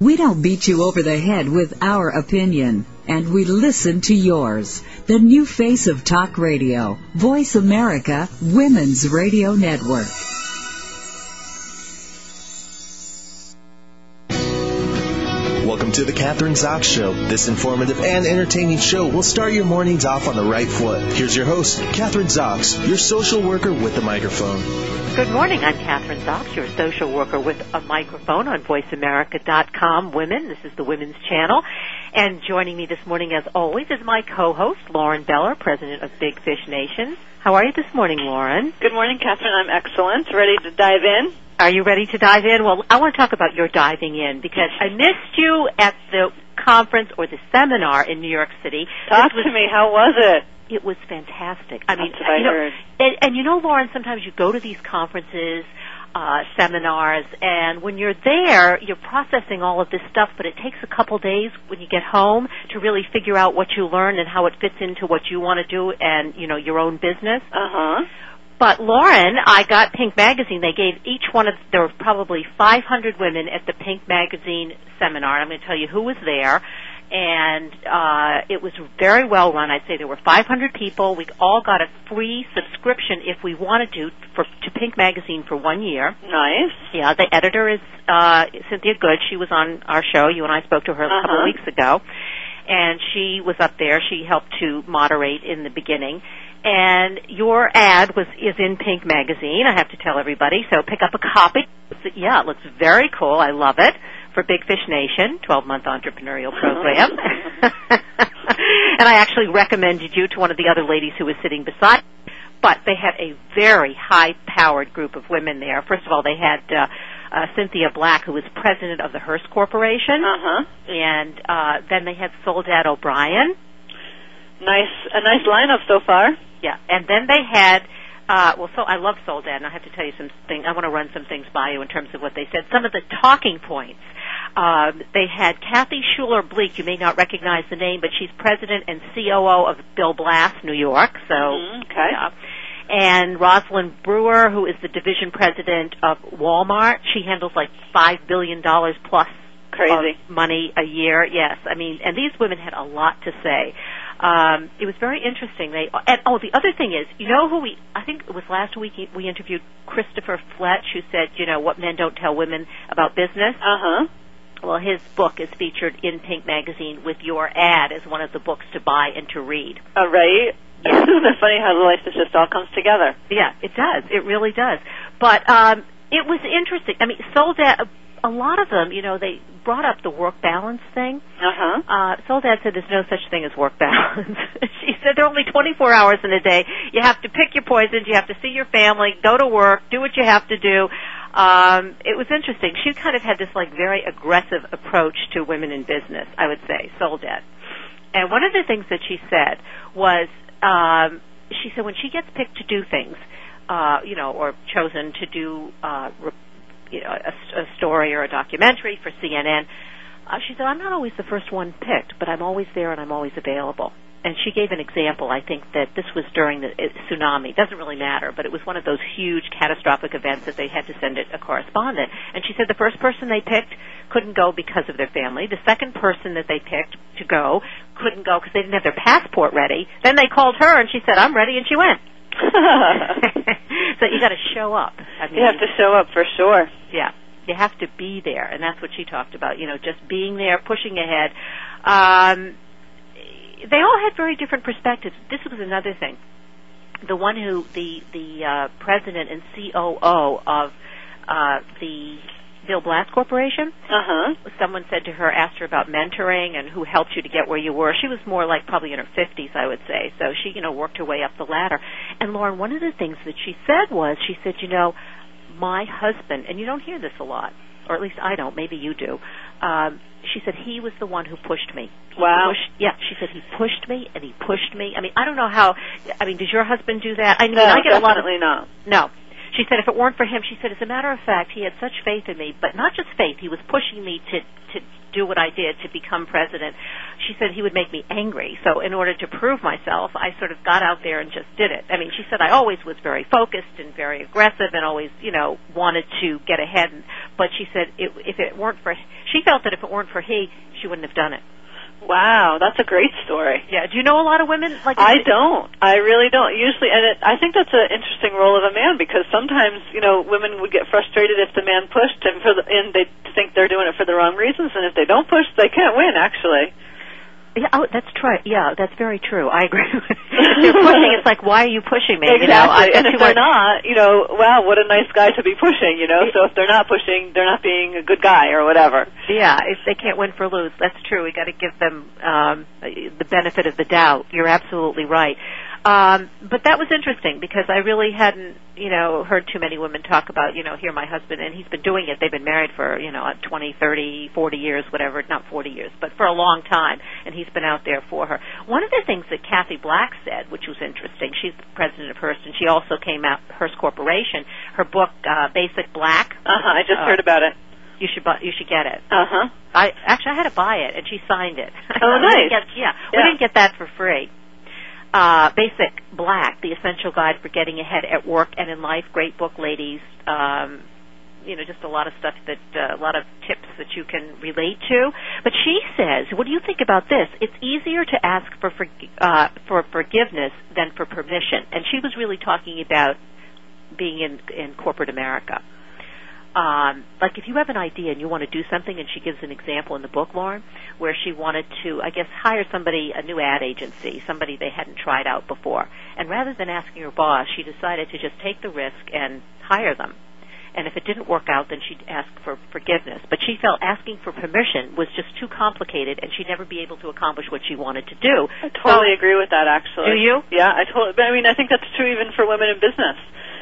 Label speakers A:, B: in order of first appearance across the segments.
A: We don't beat you over the head with our opinion, and we listen to yours. The new face of talk radio, Voice America Women's Radio Network.
B: To the Kathryn Zox Show. This informative and entertaining show will start your mornings off on the right foot. Here's your host, Kathryn Zox, your social worker with the microphone.
C: Good morning. I'm Kathryn Zox, your social worker with a microphone on VoiceAmerica.com. Women, this is the Women's Channel. And joining me this morning, as always, is my co-host, Lauren Beller, president of Big Fish Nation. How are you this morning, Lauren?
D: Good morning, Kathryn. I'm excellent. Ready to dive in?
C: Are you ready to dive in? Well, I want to talk about your diving in because I missed you at the conference or the seminar in New York City.
D: Talk was, to me. How was it?
C: It was fantastic. I mean,
D: I
C: you know. And, and you know, Lauren, sometimes you go to these conferences, uh, seminars, and when you're there, you're processing all of this stuff, but it takes a couple days when you get home to really figure out what you learned and how it fits into what you want to do and, you know, your own business.
D: Uh huh.
C: But Lauren, I got Pink Magazine. They gave each one of there were probably 500 women at the Pink Magazine seminar. I'm going to tell you who was there, and uh, it was very well run. I'd say there were 500 people. We all got a free subscription if we wanted to for to Pink Magazine for one year.
D: Nice.
C: Yeah, the editor is uh, Cynthia Good. She was on our show. You and I spoke to her a couple
D: Uh-huh.
C: of weeks ago, and she was up there. She helped to moderate in the beginning. And your ad was is in Pink Magazine. I have to tell everybody. So pick up a copy. Yeah, it looks very cool. I love it for Big Fish Nation, 12 month entrepreneurial program. and I actually recommended you to one of the other ladies who was sitting beside. Me. But they had a very high powered group of women there. First of all, they had uh, uh, Cynthia Black, who was president of the Hearst Corporation,
D: Uh huh.
C: and uh, then they had Soledad O'Brien.
D: Nice. A nice lineup so far.
C: Yeah, and then they had. Uh, well, so I love Soledad, and I have to tell you some things. I want to run some things by you in terms of what they said. Some of the talking points. Um, they had Kathy Schuler Bleak. You may not recognize the name, but she's president and COO of Bill Blass, New York. So,
D: Mhm, okay.
C: yeah. And Rosalind Brewer, who is the division president of Walmart. She handles like five billion dollars plus
D: Crazy.
C: of money a year. Yes, I mean, and these women had a lot to say. Um, it was very interesting. They and oh, the other thing is, you know who we? I think it was last week we interviewed Christopher Flett, who said, you know, what men don't tell women about business.
D: Uh huh.
C: Well, his book is featured in Pink Magazine with your ad as one of the books to buy and to read.
D: All right. Isn't it funny how the life just all comes together?
C: Yeah, it does. It really does. But um, it was interesting. I mean, Soledad, a lot of them, you know, they brought up the work balance thing.
D: Uh huh.
C: Uh, Soledad said there's no such thing as work balance. she said there are only 24 hours in a day. You have to pick your poisons. You have to see your family, go to work, do what you have to do. Um, it was interesting. She kind of had this like very aggressive approach to women in business. I would say Soledad. And one of the things that she said was, um, she said when she gets picked to do things, uh, you know, or chosen to do, uh, re- you know, a, a story or a documentary for CNN, uh, she said, I'm not always the first one picked, but I'm always there and I'm always available. And she gave an example, I think, that this was during the uh, tsunami. Doesn't really matter, but it was one of those huge catastrophic events that they had to send a correspondent. And she said the first person they picked couldn't go because of their family. The second person that they picked to go couldn't go because they didn't have their passport ready. Then they called her and she said, I'm ready, and she went. so you got to show up. I mean,
D: you have to show up for sure.
C: yeah, you have to be there, and that's what she talked about. You know, just being there, pushing ahead. Um, they all had very different perspectives. This was another thing. The one who the the uh, president and COO of uh, the Bill Blass Corporation.
D: Uh huh.
C: Someone said to her, asked her about mentoring and who helped you to get where you were. She was more like probably in her fifties, I would say. So she, you know, worked her way up the ladder. And Lauren, one of the things that she said was, she said, you know, my husband, and you don't hear this a lot, or at least I don't. Maybe you do. Um, she said he was the one who pushed me. He
D: Wow.
C: Pushed, yeah, she said he pushed me and he pushed me. I mean, I don't know how. I mean, does your husband do that? I mean,
D: No,
C: I get a lot of
D: definitely not.
C: no. She said if it weren't for him, she said as a matter of fact, he had such faith in me, but not just faith, he was pushing me to to do what I did to become president. She said he would make me angry. So in order to prove myself, I sort of got out there and just did it. I mean, she said I always was very focused and very aggressive and always, you know, wanted to get ahead. And, But she said it, if it weren't for, she felt that if it weren't for he, she wouldn't have done it.
D: Wow, that's a great story.
C: Yeah. Do you know a lot of women like?
D: I don't. I really don't. Usually, and it, I think that's an interesting role of a man because sometimes you know women would get frustrated if the man pushed and for the, and they think they're doing it for the wrong reasons, and if they don't push, they can't win. Actually.
C: Yeah, oh, that's true. Yeah, that's very true. I agree. you're pushing, it's like, why are you pushing me?
D: Exactly.
C: You know, I,
D: and if they're not, you know, wow, what a nice guy to be pushing. You know, so if they're not pushing, they're not being a good guy or whatever.
C: Yeah, if they can't win for lose, that's true. We got to give them um, the benefit of the doubt. You're absolutely right. Um, but that was interesting because I really hadn't, you know, heard too many women talk about, you know, here my husband and he's been doing it. They've been married for, you know, 20, 30, 40 years, whatever, not 40 years, but for a long time and he's been out there for her. One of the things that Cathie Black said, which was interesting, she's the president of Hearst and she also came out Hearst Corporation. Her book uh Basic Black.
D: Uh-huh, I just uh, heard about it.
C: You should buy, you should get it.
D: Uh huh.
C: I actually I had to buy it, and she signed it.
D: Oh, nice.
C: Get, yeah,
D: yeah,
C: we didn't get that for free uh, Basic Black, the essential guide for getting ahead at work and in life. Great book, ladies. Um, you know, just a lot of stuff that uh, a lot of tips that you can relate to. But she says, what do you think about this? It's easier to ask for for, uh, for forgiveness than for permission. And she was really talking about being in in corporate America um, like if you have an idea and you want to do something, and she gives an example in the book, Lauren, where she wanted to, I guess, hire somebody, a new ad agency, somebody they hadn't tried out before, and rather than asking her boss, she decided to just take the risk and hire them. And if it didn't work out, then she'd ask for forgiveness. But she felt asking for permission was just too complicated, and she'd never be able to accomplish what she wanted to do.
D: I totally so, agree with that. Actually,
C: do you?
D: Yeah, I totally. I mean, I think that's true even for women in business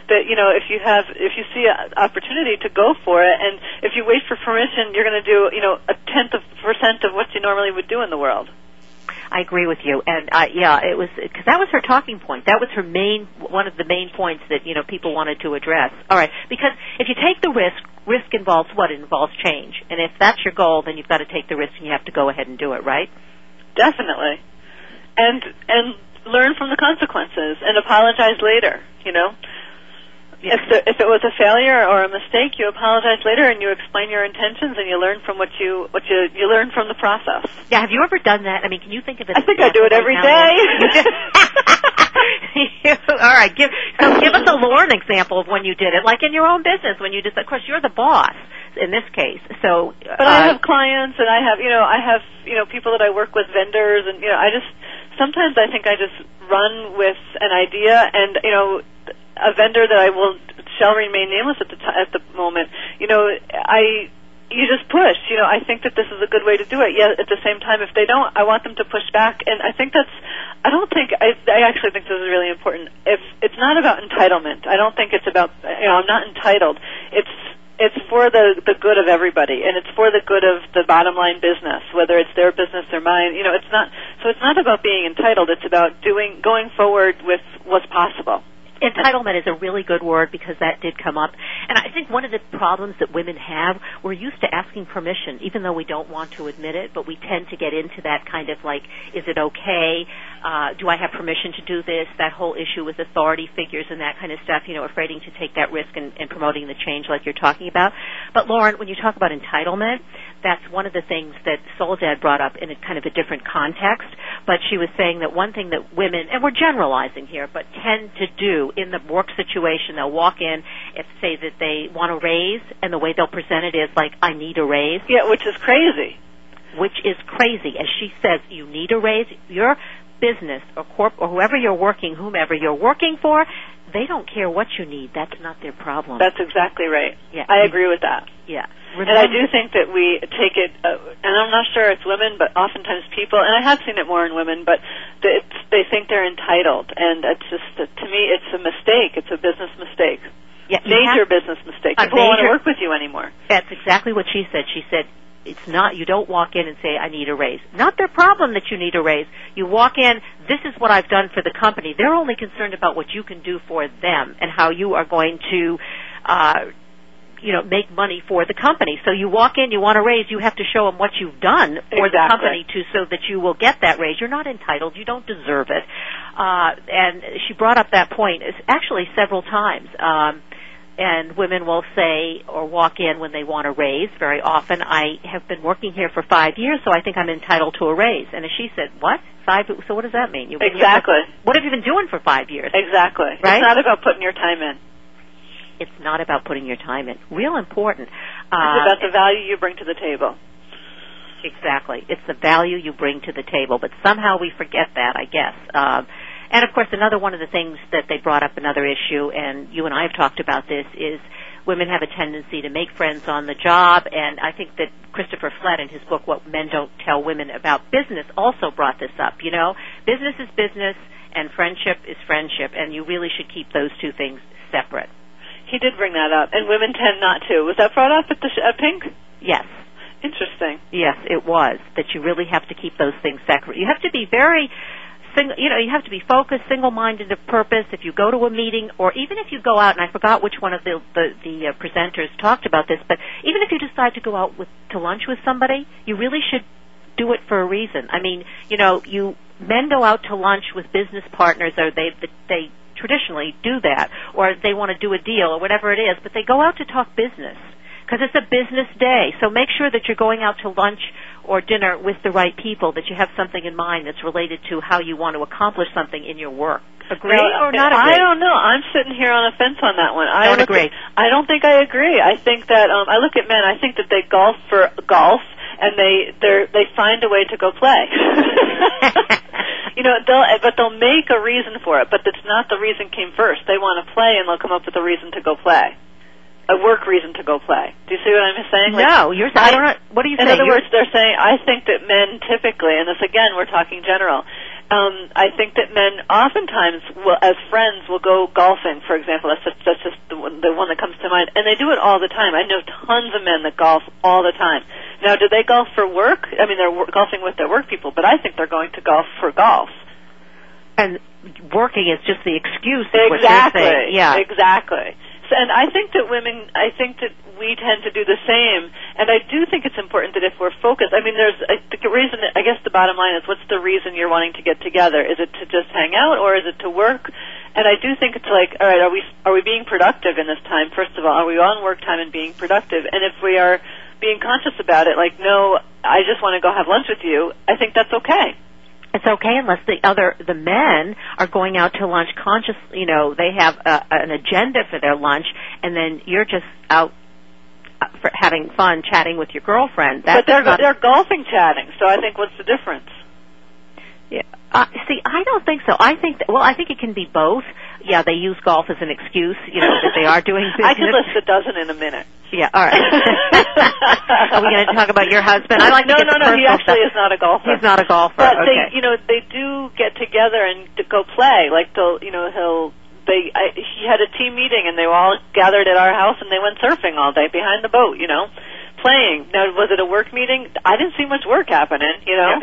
D: that you know if you have if you see an opportunity to go for it and if you wait for permission you're going to do you know a tenth of percent of what you normally would do in the world
C: I agree with you, and uh, yeah, it was because that was her talking point. That was her main, one of the main points that you know people wanted to address. All right, because if you take the risk, risk involves what? It involves change, and if that's your goal, then you've got to take the risk and you have to go ahead and do it, right?
D: Definitely, and and learn from the consequences and apologize later. You know, if, the, if it was a failure or a mistake, you apologize later and you explain your intentions and you learn from what you what you you learn from the process.
C: Yeah, have you ever done that? I mean, can you think of it?
D: I think I do it every day.
C: All right, give so give us a Lauren example of when you did it, like in your own business when you just. Of course, you're the boss in this case. So,
D: but uh, I have clients and I have you know I have you know people that I work with, vendors, and you know I just sometimes I think I just run with an idea and you know a vendor that I will shall remain nameless at the t- at the moment. You know, I you just push. You know, I think that this is a good way to do it. Yet at the same time, if they don't, I want them to push back. And I think that's. I don't think. I, I actually think this is really important. If it's not about entitlement, I don't think it's about. You know, I'm not entitled. It's it's for the the good of everybody and it's for the good of the bottom line business whether it's their business or mine you know it's not so it's not about being entitled it's about doing going forward with what's possible
C: entitlement is a really good word because that did come up. And I think one of the problems that women have, we're used to asking permission, even though we don't want to admit it, but we tend to get into that kind of like, is it okay? Uh, do I have permission to do this? That whole issue with authority figures and that kind of stuff, you know, afraid to take that risk and, in promoting the change like you're talking about. But Lauren, when you talk about entitlement, that's one of the things that Soledad brought up in a kind of a different context. But she was saying that one thing that women, and we're generalizing here, but tend to do in the work situation, they'll walk in and say that they want a raise, and the way they'll present it is like, I need a raise.
D: Yeah, which is crazy.
C: Which is crazy. As she says, you need a raise. Your business or corp or whoever you're working, whomever you're working for, they don't care what you need. That's not their problem.
D: That's exactly right.
C: Yeah,
D: I agree with that.
C: Yeah.
D: Remember, and I do think that we take it, uh, and I'm not sure it's women, but oftentimes people, and I have seen it more in women, but they, they think they're entitled, and it's just uh, to me, it's a mistake. It's a business mistake.
C: Yeah,
D: major have, business mistake. People don't want to work with you anymore.
C: That's exactly what she said. She said it's not you don't walk in and say I need a raise. Not their problem that you need a raise. You walk in, this is what I've done for the company. They're only concerned about what you can do for them and how you are going to, uh, you know, make money for the company. So you walk in, you want a raise, you have to show them what you've done for
D: Exactly.
C: the company to so that you will get that raise. You're not entitled, you don't deserve it. Uh, and she brought up that point actually several times. Um, and women will say or walk in when they want a raise. Very often, I have been working here for five years, so I think I'm entitled to a raise. And she said, "What five? So what does that mean? You've been here for-
D: Exactly.
C: what have you been doing for five years?
D: Exactly.
C: Right?
D: It's not about putting your time in.
C: It's not about putting your time in. Real important.
D: It's
C: Uh,
D: about the value you bring to the table.
C: Exactly. It's the value you bring to the table, but somehow we forget that, I guess. Um, and of course, another one of the things that they brought up, another issue, and you and I have talked about this, is women have a tendency to make friends on the job, and I think that Christopher Flett in his book, What Men Don't Tell Women About Business, also brought this up. You know, business is business, and friendship is friendship, and you really should keep those two things separate.
D: He did bring that up, and women tend not to. Was that brought up at the sh- at Pink?
C: Yes.
D: Interesting.
C: Yes, it was that you really have to keep those things separate. You have to be very sing, you know, you have to be focused, single-minded of purpose. If you go to a meeting, or even if you go out, and I forgot which one of the the, the uh, presenters talked about this, but even if you decide to go out with to lunch with somebody, you really should do it for a reason. I mean, you know, you men go out to lunch with business partners, or they they traditionally do that, or they want to do a deal, or whatever it is, but they go out to talk business because it's a business day. So make sure that you're going out to lunch or dinner with the right people, that you have something in mind that's related to how you want to accomplish something in your work. Agree
D: No,
C: or not agree?
D: I don't know. I'm sitting here on a fence on that one. I
C: Don't agree.
D: At, I don't think I agree. I think that um, I look at men. I think that they golf for golf, and they they they find a way to go play. you know, they'll but they'll make a reason for it, but it's not the reason came first. They want to play, and they'll come up with a reason to go play. A work reason to go play. Do you see what I'm saying? Like,
C: no, you're. I don't know. What are you
D: in
C: saying?
D: other
C: You're-
D: words, they're saying I think that men typically, and this again, we're talking general. Um, I think that men oftentimes, will, as friends, will go golfing. For example, that's just, that's just the one, the one that comes to mind, and they do it all the time. I know tons of men that golf all the time. Now, do they golf for work? I mean, they're golfing with their work people, but I think they're going to golf for golf.
C: and working is just the excuse.
D: Exactly.
C: Yeah.
D: Exactly. And I think that women, I think that we tend to do the same. And I do think it's important that if we're focused, I mean, there's think the reason. I guess the bottom line is, what's the reason you're wanting to get together? Is it to just hang out, or is it to work? And I do think it's like, all right, are we are we being productive in this time? First of all, are we on work time and being productive? And if we are being conscious about it, like, no, I just want to go have lunch with you. I think that's okay.
C: It's okay unless the other the men are going out to lunch conscious. You know, they have a, an agenda for their lunch, and then you're just out uh, for having fun chatting with your girlfriend. That's
D: but they're
C: not,
D: they're golfing chatting. So I think what's the difference?
C: Yeah. Uh, see, I don't think so. I think that, well, I think it can be both. Yeah, they use golf as an excuse, you know, that they are doing business.
D: I could list a dozen in a minute.
C: Yeah, all right. are we going to talk about your husband? I like
D: no, no, no. He actually
C: stuff.
D: is not a golfer.
C: He's not a golfer.
D: But
C: okay.
D: they, you know, they do get together and to go play. Like they'll, you know, he'll. They, I, he had a team meeting and they were all gathered at our house and they went surfing all day behind the boat. You know, playing. Now, was it a work meeting? I didn't see much work happening. You know.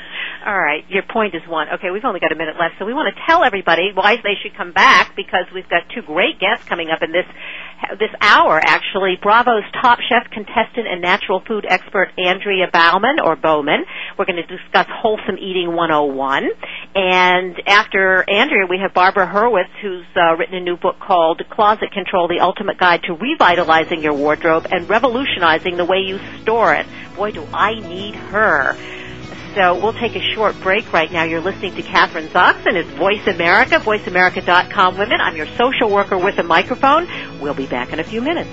C: All right, your point is one. Okay, we've only got a minute left, so we want to tell everybody why they should come back because we've got two great guests coming up in this this hour. Actually, Bravo's top chef contestant and natural food expert Andrea Bauman or Bowman. We're going to discuss wholesome eating 101, and after Andrea, we have Barbra Hurwitz, who's uh, written a new book called Closet Control: The Ultimate Guide to Revitalizing Your Wardrobe and Revolutionizing the Way You Store It. Boy, do I need her. So we'll take a short break right now. You're listening to Kathryn Zoxon. It's Voice America, voiceamerica.com women. I'm your social worker with a microphone. We'll be back in a few minutes.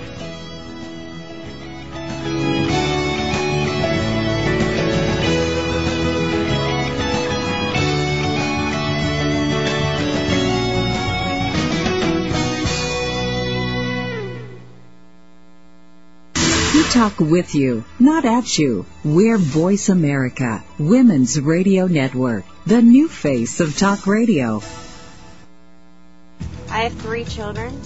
A: We talk with you, not at you. We're Voice America, Women's Radio Network, the new face of talk radio.
E: I have three children,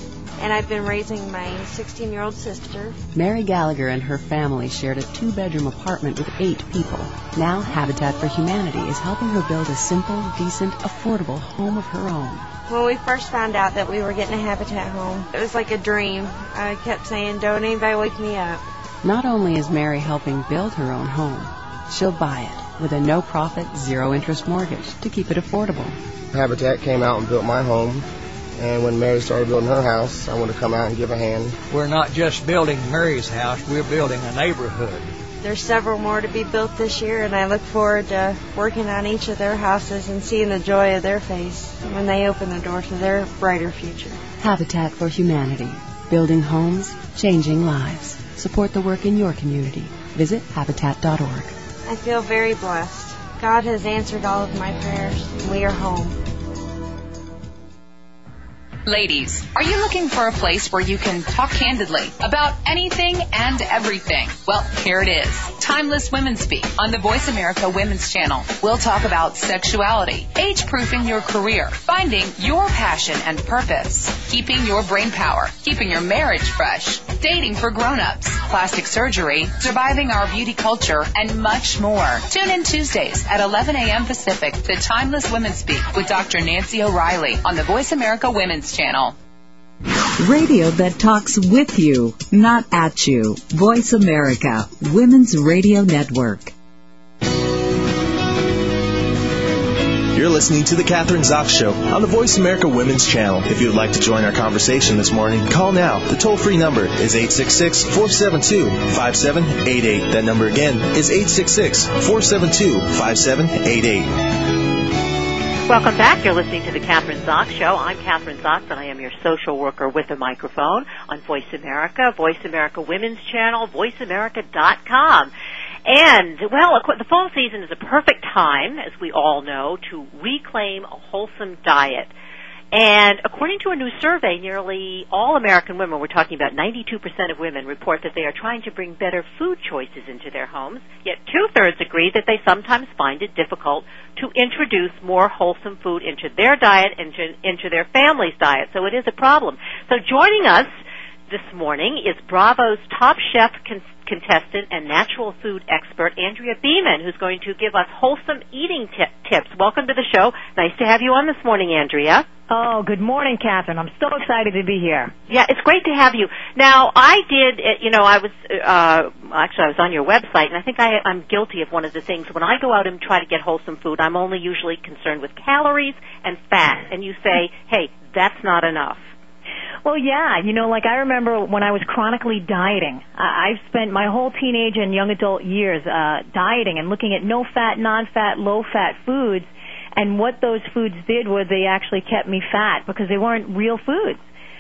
E: and I've been raising my 16 year old sister.
F: Mary Gallagher and her family shared a two bedroom apartment with eight people. Now, Habitat for Humanity is helping her build a simple, decent, affordable home of her own.
E: When we first found out that we were getting a Habitat home, it was like a dream. I kept saying, Don't anybody wake me up.
F: Not only is Mary helping build her own home, she'll buy it with a no profit, zero interest mortgage to keep it affordable.
G: Habitat came out and built my home and when Mary started building her house, I wanted to come out and give a hand.
H: We're not just building Mary's house, we're building a neighborhood.
E: There's several more to be built this year, and I look forward to working on each of their houses and seeing the joy of their face when they open the door to their brighter future.
F: Habitat for Humanity. Building homes, changing lives. Support the work in your community. Visit habitat.org.
E: I feel very blessed. God has answered all of my prayers. We are home.
I: Ladies, are you looking for a place where you can talk candidly about anything and everything? Well, here it is. Timeless Women Speak on the Voice America Women's Channel. We'll talk about sexuality, age proofing your career, finding your passion and purpose, keeping your brain power, keeping your marriage fresh, dating for grown-ups, plastic surgery, surviving our beauty culture, and much more. Tune in Tuesdays at 11 a.m. Pacific to Timeless Women Speak with Dr. Nancy O'Reilly on the Voice America Women's Channel.
A: Radio that talks with you, not at you. Voice America, Women's Radio Network.
B: You're listening to The Kathryn Zox Show on the Voice America Women's Channel. If you would like to join our conversation this morning, call now. The toll free number is 866 472 5788. That number again is 866 472 5788.
C: Welcome back. You're listening to the Kathryn Zox Show. I'm Kathryn Zox, and I am your social worker with a microphone on Voice America, Voice America Women's Channel, VoiceAmerica.com. And, well, the fall season is a perfect time, as we all know, to reclaim a wholesome diet. And according to a new survey, nearly all American women, we're talking about 92% of women, report that they are trying to bring better food choices into their homes. Yet two thirds agree that they sometimes find it difficult to introduce more wholesome food into their diet and into, into their family's diet. So it is a problem. So joining us this morning is Bravo's top chef contestant and natural food expert, Andrea Beaman, who's going to give us wholesome eating t- tips. Welcome to the show. Nice to have you on this morning, Andrea.
J: Oh, good morning, Kathryn. I'm so excited to be here.
C: Yeah, it's great to have you. Now, I did, uh, you know, I was, uh, actually I was on your website, and I think I, I'm guilty of one of the things. When I go out and try to get wholesome food, I'm only usually concerned with calories and fat. And you say, hey, that's not enough.
J: Well, yeah, you know, like I remember when I was chronically dieting. I- I've spent my whole teenage and young adult years uh, dieting and looking at no fat, non fat, low fat foods and what those foods did was they actually kept me fat because they weren't real foods.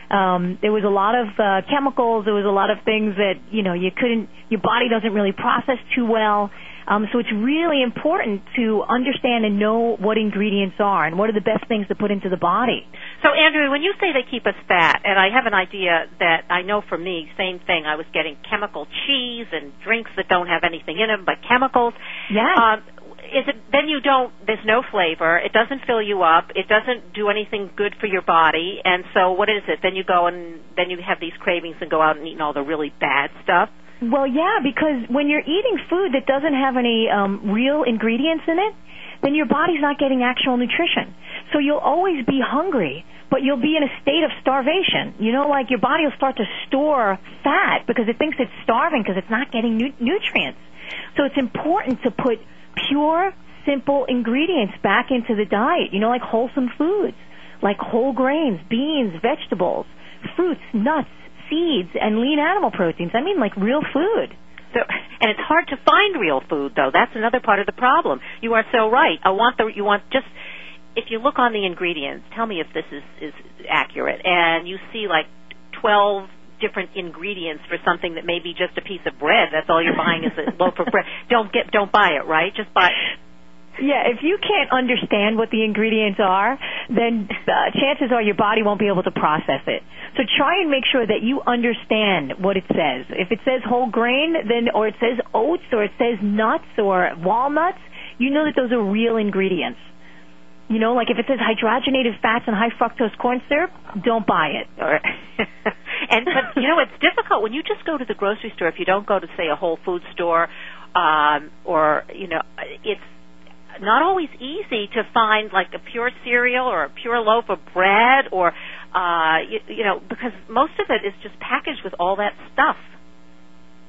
J: Um, there was a lot of uh, chemicals. There was a lot of things that you know you couldn't. Your body doesn't really process too well. Um, so it's really important to understand and know what ingredients are and what are the best things to put into the body.
C: So, Andrea, when you say they keep us fat, and I have an idea that I know for me, same thing. I was getting chemical cheese and drinks that don't have anything in them but chemicals.
J: Yeah.
C: Um, is it then you don't there's no flavor it doesn't fill you up it doesn't do anything good for your body and so what is it then you go and then you have these cravings and go out and eat all the really bad stuff
J: well yeah because when you're eating food that doesn't have any um real ingredients in it then your body's not getting actual nutrition so you'll always be hungry but you'll be in a state of starvation. You know, like your body will start to store fat because it thinks it's starving because it's not getting nu- nutrients. So it's important to put pure, simple ingredients back into the diet. You know, like wholesome foods, like whole grains, beans, vegetables, fruits, nuts, seeds, and lean animal proteins. I mean, like real food.
C: So, and it's hard to find real food, though. That's another part of the problem. You are so right. I want the you want just if you look on the ingredients. Tell me if this is is accurate. And you see like twelve different ingredients for something that may be just a piece of bread. That's all you're buying is a loaf of bread. Don't get, don't buy it, right? Just buy.
J: Yeah, if you can't understand what the ingredients are, then uh, chances are your body won't be able to process it. So try and make sure that you understand what it says. If it says whole grain, then or it says oats or it says nuts or walnuts, you know that those are real ingredients. You know, like if it says hydrogenated fats and high fructose corn syrup, don't buy it.
C: and but you know it's difficult when you just go to the grocery store if you don't go to say a Whole Food store um or you know it's not always easy to find like a pure cereal or a pure loaf of bread or uh you, you know because most of it is just packaged with all that stuff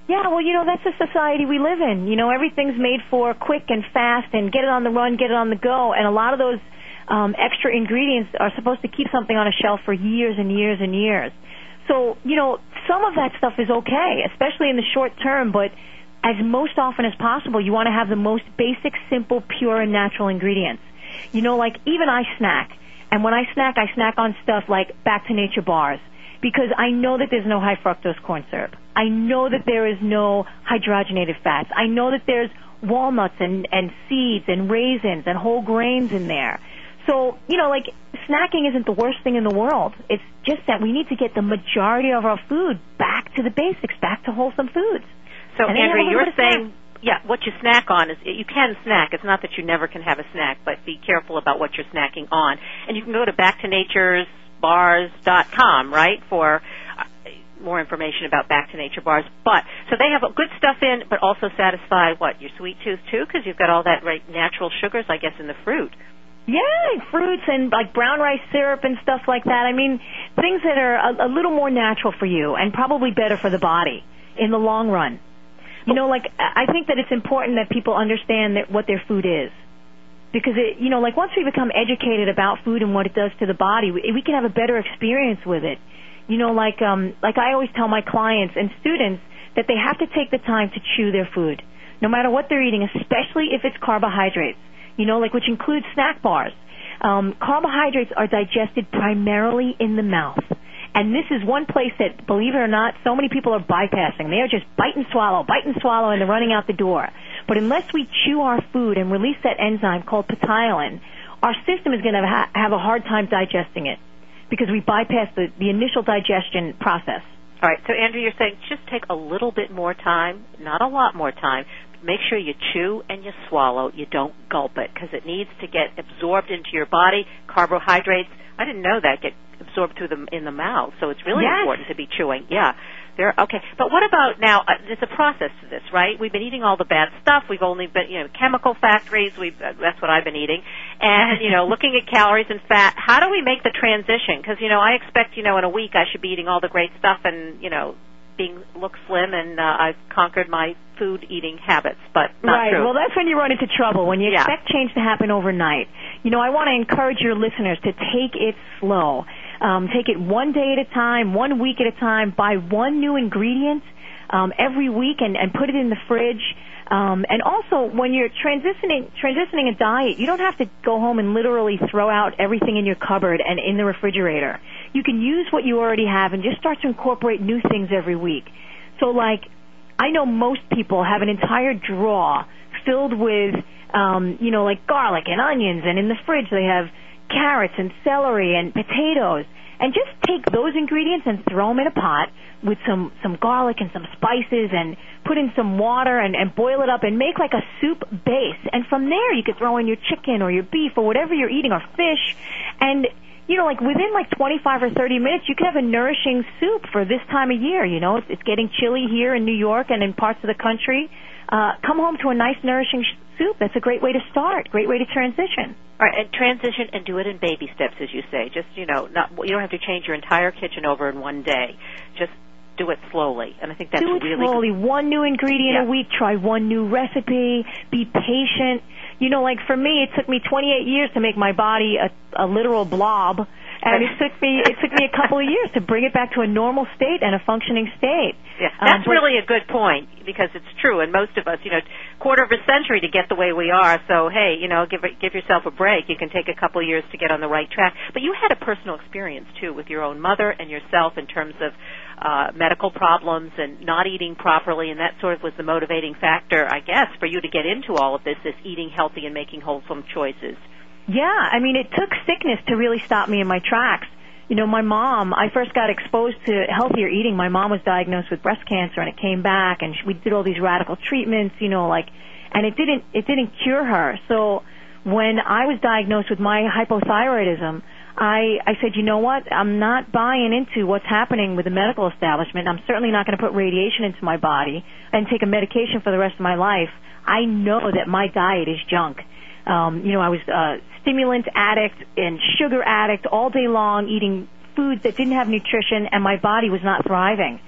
J: Yeah, well, you know, that's the society we live in. You know, everything's made for quick and fast and get it on the run, get it on the go. And a lot of those um, extra ingredients are supposed to keep something on a shelf for years and years and years. So, you know, some of that stuff is okay, especially in the short term, but as most often as possible, you want to have the most basic, simple, pure, and natural ingredients. You know, like even I snack. And when I snack, I snack on stuff like Back to Nature bars because I know that there's no high fructose corn syrup. I know that there is no hydrogenated fats. I know that there's walnuts and, and seeds and raisins and whole grains in there. So, you know, like snacking isn't the worst thing in the world. It's just that we need to get the majority of our food back to the basics, back to wholesome foods.
C: So,
J: And
C: Andrea, you're
J: little bit of
C: saying, yeah, what you snack on is you can snack. It's not that you never can have a snack, but be careful about what you're snacking on. And you can go to backtonaturesbars.com, right, for uh, more information about Back to Nature bars. But so they have good stuff in, but also satisfy what your sweet tooth too, because you've got all that right natural sugars, I guess, in the fruit.
J: Yeah, fruits and like brown rice syrup and stuff like that. I mean, things that are a, a little more natural for you and probably better for the body in the long run. You know, like I think that it's important that people understand that what their food is. Because it, you know, like once we become educated about food and what it does to the body, we, we can have a better experience with it. You know, like um like I always tell my clients and students that they have to take the time to chew their food. No matter what they're eating, especially if it's carbohydrates you know, like which includes snack bars. Um, carbohydrates are digested primarily in the mouth. And this is one place that, believe it or not, so many people are bypassing. They are just bite and swallow, bite and swallow, and they're running out the door. But unless we chew our food and release that enzyme called ptyalin, our system is going to ha- have a hard time digesting it because we bypass the, the initial digestion process.
C: All right, so Andrea, you're saying just take a little bit more time, not a lot more time. Make sure you chew and you swallow. You don't gulp it because it needs to get absorbed into your body. Carbohydrates, I didn't know that get absorbed through the in the mouth, so it's really
J: Yes.
C: important to be chewing. Yeah. There, okay, but what about now? Uh, there's a process to this, right? We've been eating all the bad stuff. We've only been, you know, chemical factories. We've uh, that's what I've been eating, and you know, looking at calories and fat. How do we make the transition? Because you know, I expect you know, in a week I should be eating all the great stuff, and you know, being look slim, and uh, I've conquered my food eating habits, but not
J: right.
C: true.
J: Well, that's when you run into trouble. When you
C: Yeah.
J: expect change to happen overnight. You know, I want to encourage your listeners to take it slow. Um, take it one day at a time, one week at a time. Buy one new ingredient um, every week and, and put it in the fridge. Um, and also, when you're transitioning transitioning a diet, you don't have to go home and literally throw out everything in your cupboard and in the refrigerator. You can use what you already have and just start to incorporate new things every week. So, like, I know most people have an entire drawer filled with, um, you know, like garlic and onions, and in the fridge they have carrots and celery and potatoes. And just take those ingredients and throw them in a pot with some some garlic and some spices, and put in some water and, and boil it up and make like a soup base. And from there you could throw in your chicken or your beef or whatever you're eating or fish, and you know, like within like 25 or 30 minutes, you could have a nourishing soup for this time of year. You know, it's, it's getting chilly here in New York and in parts of the country. Uh, come home to a nice nourishing sh- soup. That's a great way to start. Great way to transition.
C: All right, and transition and do it in baby steps, as you say. Just you know, not you don't have to change your entire kitchen over in one day. Just do it slowly, and I think that's
J: Do it
C: really
J: slowly. One new ingredient
C: Yeah.
J: a week. Try one new recipe. Be patient. You know, like for me, it took me 28 years to make my body a, a literal blob, and it took me it took me a couple of years to bring it back to a normal state and a functioning state.
C: Yeah,
J: Um,
C: that's
J: but-
C: really a good point because it's true, and most of us, you know, quarter of a century to get the way we are. So hey, you know, give give yourself a break. You can take a couple of years to get on the right track. But you had a personal experience too with your own mother and yourself in terms of uh, medical problems and not eating properly, and that sort of was the motivating factor, I guess, for you to get into all of this, this eating healthy and making wholesome choices.
J: Yeah, I mean, it took sickness to really stop me in my tracks. You know, my mom, I first got exposed to healthier eating. My mom was diagnosed with breast cancer and it came back and we did all these radical treatments, you know, like, and it didn't, it didn't cure her. So when I was diagnosed with my hypothyroidism, I, I said, you know what? I'm not buying into what's happening with the medical establishment. I'm certainly not going to put radiation into my body and take a medication for the rest of my life. I know that my diet is junk. Um, you know, I was a stimulant addict and sugar addict all day long, eating foods that didn't have nutrition, and my body was not thriving.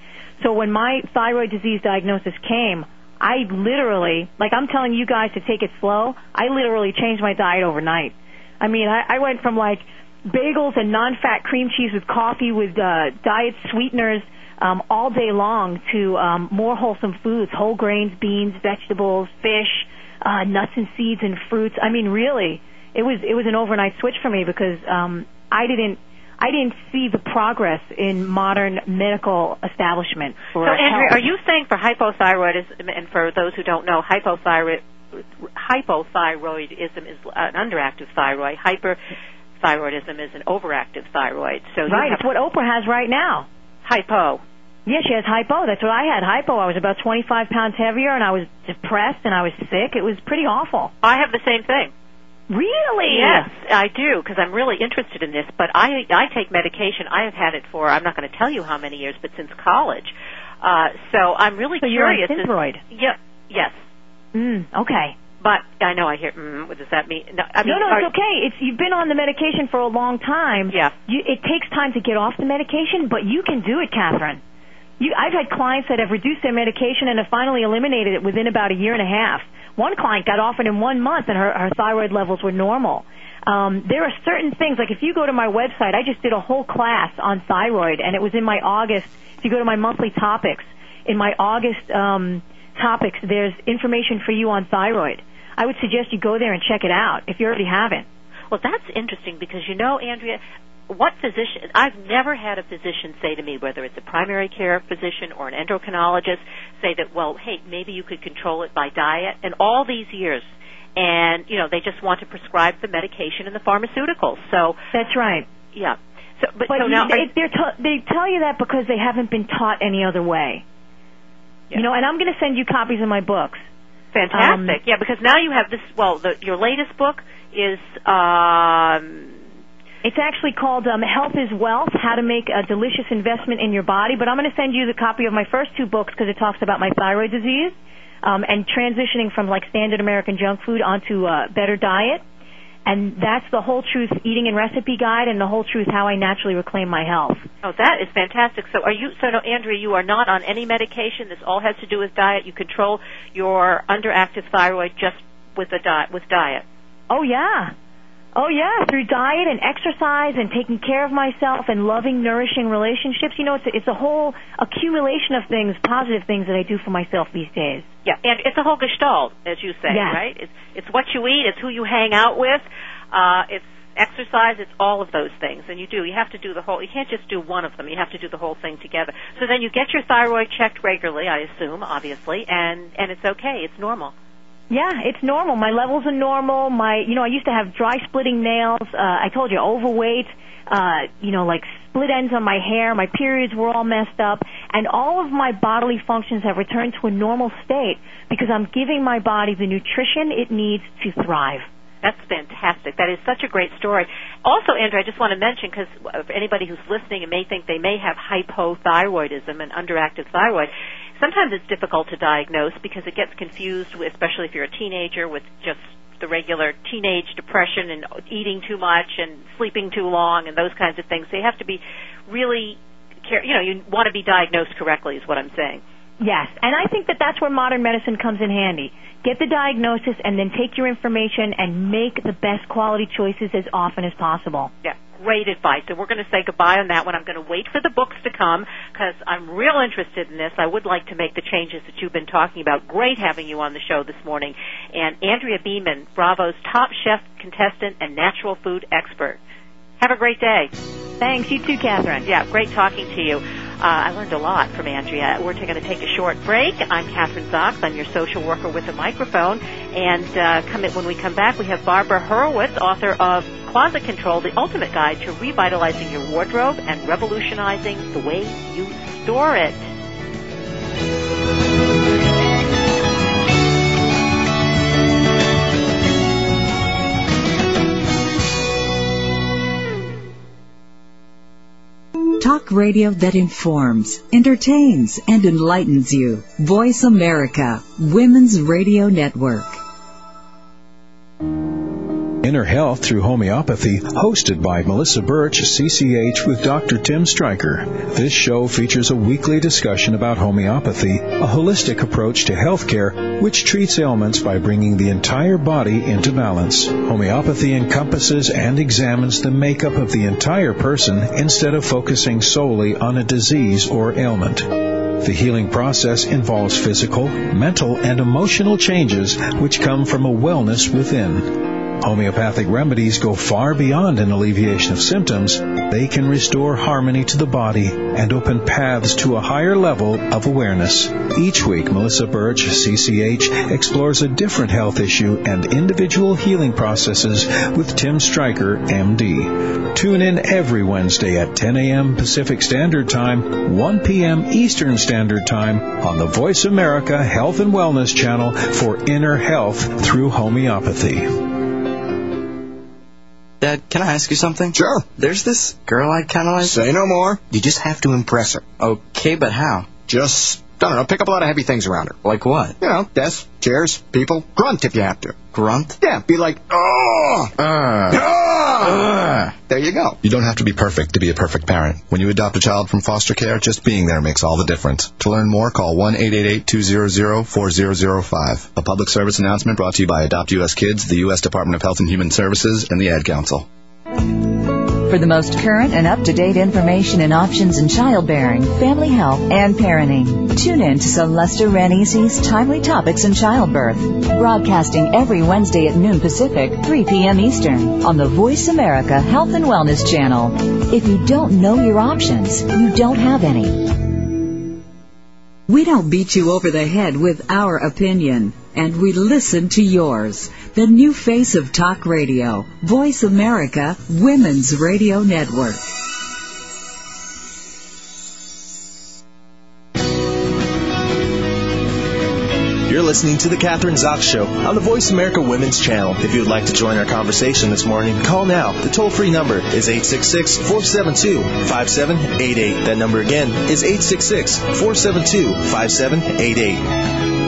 J: So when my thyroid disease diagnosis came, I literally, like I'm telling you guys to take it slow, I literally changed my diet overnight. I mean, I, I went from like bagels and non-fat cream cheese with coffee with uh, diet sweeteners um, all day long to um, more wholesome foods, whole grains, beans, vegetables, fish, uh, nuts and seeds and fruits. I mean, really, it was it was an overnight switch for me because um, I didn't I didn't see the progress in modern medical establishment
C: So, Andrea, are you saying for hypothyroidism, and for those who don't know, hypothyroid, hypothyroidism is an underactive thyroid. Hyperthyroidism is an overactive thyroid. So
J: right,
C: have
J: it's what Oprah has right now.
C: hypo.
J: Yeah, she has hypo. That's what I had. Hypo. I was about 25 pounds heavier, and I was depressed, and I was sick. It was pretty awful.
C: I have the same thing.
J: Really?
C: Yes, I do because I'm really interested in this. But I I take medication. I have had it for I'm not going to tell you how many years, but since college. Uh, so I'm really
J: So you're on
C: curious.
J: Synthroid.
C: Yeah. Yes.
J: Mm, okay.
C: But I know I hear. Mm, what does that mean? No, I mean,
J: no, no,
C: are-
J: it's okay. It's you've been on the medication for a long time.
C: Yeah.
J: You, it takes time to get off the medication, but you can do it, Kathryn. You, I've had clients that have reduced their medication and have finally eliminated it within about a year and a half. One client got off it in one month, and her, her thyroid levels were normal. Um, there are certain things, like if you go to my website, I just did a whole class on thyroid, and it was in my August. If you go to my monthly topics, in my August um, topics, there's information for you on thyroid. I would suggest you go there and check it out if you already haven't.
C: Well, that's interesting because you know, Andrea, what physician? I've never had a physician say to me, whether it's a primary care physician or an endocrinologist, say that, well, hey, maybe you could control it by diet. And all these years, and you know, they just want to prescribe the medication and the pharmaceuticals. So
J: That's right.
C: yeah. So, but,
J: But
C: so now,
J: they, they're ta- they tell you that because they haven't been taught any other way.
C: Yeah.
J: You know, and I'm going to send you copies of my books.
C: fantastic.
J: um,
C: yeah, because now you have this. Well, the, your latest book is. Um,
J: It's actually called um, Health is Wealth: How to Make a Delicious Investment in Your Body. But I'm going to send you the copy of my first two books because it talks about my thyroid disease um, and transitioning from like standard American junk food onto a better diet. And that's the whole truth eating and recipe guide, and the whole truth how I naturally reclaim my health.
C: Oh, that is fantastic. So are you, so no, Andrea, you are not on any medication. This all has to do with diet. You control your underactive thyroid just with a diet, with diet.
J: Oh yeah. Oh yeah, through diet and exercise and taking care of myself and loving, nourishing relationships. You know, it's a, it's a whole accumulation of things, positive things that I do for myself these days.
C: Yeah, and it's a whole gestalt, as you say,
J: Yes.
C: right? It's it's what you eat, it's who you hang out with, uh, it's exercise, it's all of those things. And you do, you have to do the whole. You can't just do one of them. You have to do the whole thing together. So then you get your thyroid checked regularly, I assume, obviously, and and it's okay, it's normal.
J: Yeah, it's normal. My levels are normal. My, you know, I used to have dry splitting nails. Uh, I told you, overweight. Uh, you know, like split ends on my hair. My periods were all messed up, and all of my bodily functions have returned to a normal state because I'm giving my body the nutrition it needs to thrive.
C: That's fantastic. That is such a great story. Also, Andrea, I just want to mention because anybody who's listening and may think they may have hypothyroidism and underactive thyroid, sometimes it's difficult to diagnose because it gets confused, with, especially if you're a teenager, with just the regular teenage depression and eating too much and sleeping too long and those kinds of things. So you have to be really care. You know, you want to be diagnosed correctly, is what I'm saying.
J: Yes, and I think that that's where modern medicine comes in handy. Get the diagnosis and then take your information and make the best quality choices as often as possible.
C: Yeah, great advice. And we're going to say goodbye on that one. I'm going to wait for the books to come because I'm real interested in this. I would like to make the changes that you've been talking about. Great having you on the show this morning. And Andrea Beaman, Bravo's top chef contestant and natural food expert. Have a great day.
J: Thanks. You too, Kathryn.
C: Yeah, great talking to you. Uh, I learned a lot from Andrea. We're going to take a short break. I'm Kathryn Zox. I'm your social worker with a microphone. And uh, come in, when we come back, we have Barbra Hurwitz, author of Closet Control, the ultimate guide to revitalizing your wardrobe and revolutionizing the way you store it.
A: Radio that informs, entertains, and enlightens you. Voice America, Women's Radio Network.
K: Inner Health Through Homeopathy, hosted by Melissa Birch, CCH, with Dr. Tim Stryker. This show features a weekly discussion about homeopathy, a holistic approach to healthcare which treats ailments by bringing the entire body into balance. Homeopathy encompasses and examines the makeup of the entire person instead of focusing solely on a disease or ailment. The healing process involves physical, mental, and emotional changes which come from a wellness within. Homeopathic remedies go far beyond an alleviation of symptoms. They can restore harmony to the body and open paths to a higher level of awareness. Each week, Melissa Birch, CCH, explores a different health issue and individual healing processes with Tim Stryker, MD. Tune in every Wednesday at 10 a.m. Pacific Standard Time, 1 p.m. Eastern Standard Time on the Voice America Health and Wellness channel for inner health through homeopathy.
L: Dad, can I ask you something?
M: Sure.
L: There's this girl I kind of like.
M: Say no more. You just have to impress her.
L: Okay, but how?
M: Just, I don't know, pick up a lot of heavy things around her.
L: Like what?
M: You know, desks, chairs, people. Grunt if you have to.
L: Grunt?
M: Yeah, be like, oh!
N: Uh,
M: Uh. There you go.
N: You don't have to be perfect to be a perfect parent. When you adopt a child from foster care, just being there makes all the difference. To learn more, call 1-888-200-4005. A public service announcement brought to you by Adopt U.S. Kids, the U.S. Department of Health and Human Services, and the Ad Council.
O: For the most current and up-to-date information and options in childbearing, family health, and parenting, tune in to Celesta Ranisi's Timely Topics in Childbirth, broadcasting every Wednesday at noon Pacific, 3 p.m. Eastern, on the Voice America Health and Wellness Channel. If you don't know your options, you don't have any.
A: We don't beat you over the head with our opinion, and we listen to yours. The new face of talk radio, Voice America Women's Radio Network.
B: You're listening to The Kathryn Zox Show on the Voice America Women's Channel. If you would like to join our conversation this morning, call now. The toll free number is 866 472 5788. That number again is 866 472 5788.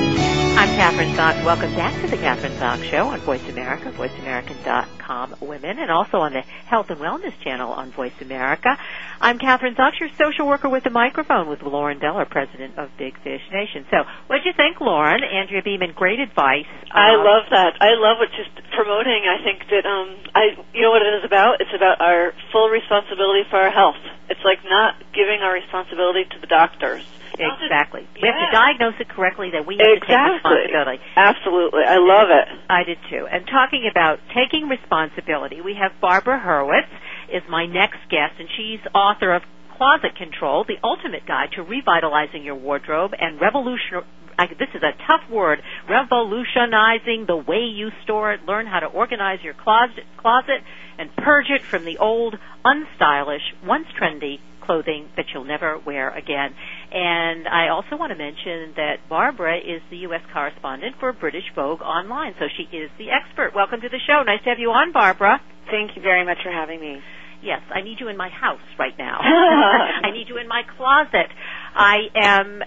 C: I'm Kathryn Zox. Welcome back to the Kathryn Zox Show on Voice America, voiceamerican.com women, and also on the Health and Wellness channel on Voice America. I'm Kathryn Zox, your social worker with the microphone with Lauren Deller, president of Big Fish Nation. So, what do you think, Lauren? Andrea Beaman, great advice.
D: I
C: Um,
D: love that. I love what just promoting. I think that um, I you know what it is about. It's about our full responsibility for our health. It's like not giving our responsibility to the doctors.
C: Exactly. We have to diagnose it correctly that we have to take responsibility.
D: Absolutely. I love it.
C: I did too. And talking about taking responsibility, we have Barbra Horowitz is my next guest, and she's author of Closet Control, the ultimate guide to revitalizing your wardrobe and revolution. I, this is a tough word. Revolutionizing the way you store it. Learn how to organize your closet, closet and purge it from the old, unstylish, once trendy clothing that you'll never wear again. And I also want to mention that Barbra is the U.S. correspondent for British Vogue Online, so she is the expert. Welcome to the show. Nice to have you on, Barbra.
D: Thank you very much for having me.
C: Yes, I need you in my house right now. I need you in my closet. I am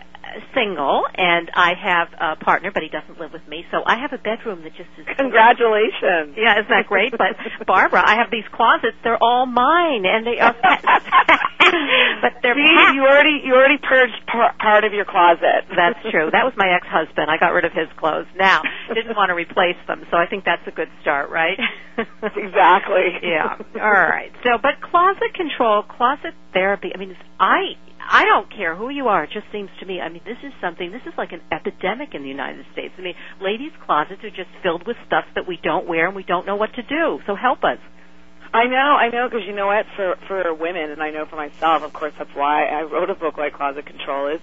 C: single and I have a partner, but he doesn't live with me. So I have a bedroom that just is.
D: Congratulations.
C: Yeah, isn't that great? But Barbra, I have these closets. They're all mine, and they are. but they're
D: See,
C: packed.
D: you already you already purged par- part of your closet.
C: That's true. That was my ex-husband. I got rid of his clothes. Now, didn't want to replace them, so I think that's a good start, right?
D: Exactly.
C: yeah. All right. So, but closet control, closet therapy. I mean, I I don't care who you are. It just seems to me. I mean, this is something. This is like an epidemic in the United States. I mean, ladies' closets are just filled with stuff that we don't wear and we don't know what to do. So help us.
P: I know, I know, because you know what? For for women, and I know for myself, of course, that's why I wrote a book like Closet Control. Is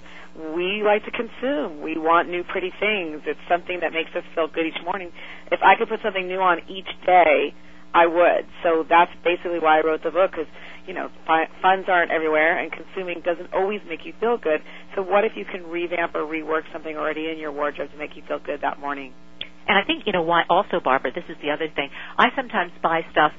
P: we like to consume. We want new, pretty things. It's something that makes us feel good each morning. If I could put something new on each day, I would. So that's basically why I wrote the book. Because you know, fi- funds aren't everywhere, and consuming doesn't always make you feel good. So what if you can revamp or rework something already in your wardrobe to make you feel good that morning?
C: And I think you know why. Also, Barbra, this is the other thing. I sometimes buy stuff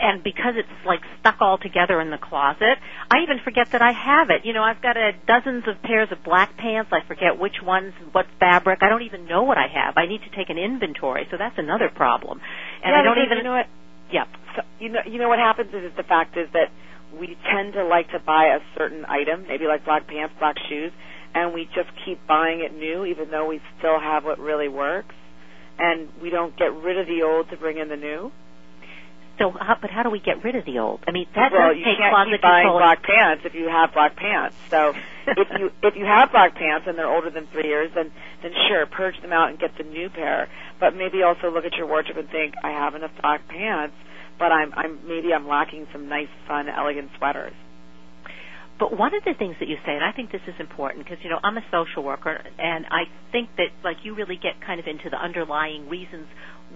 C: and because it's like stuck all together in the closet, I even forget that I have it. You know, I've got a dozens of pairs of black pants. I forget which ones, what fabric. I don't even know what I have. I need to take an inventory, so that's another problem. And
P: yeah,
C: I don't even
P: You know what?
C: Yeah.
P: So, you know, you know what happens is, is the fact is that we tend to like to buy a certain item, maybe like black pants, black shoes, and we just keep buying it new, even though we still have what really works, and we don't get rid of the old to bring in the new.
C: So, how, but how do we get rid of the old? I mean, that
P: well,
C: does
P: you
C: take
P: can't
C: closet control.
P: black pants if you have black pants. So if you if you have black pants and they're older than three years, then then sure, purge them out and get the new pair. But maybe also look at your wardrobe and think, I have enough black pants, but I'm I'm maybe I'm lacking some nice, fun, elegant sweaters.
C: But one of the things that you say, and I think this is important because you know I'm a social worker, and I think that like you really get kind of into the underlying reasons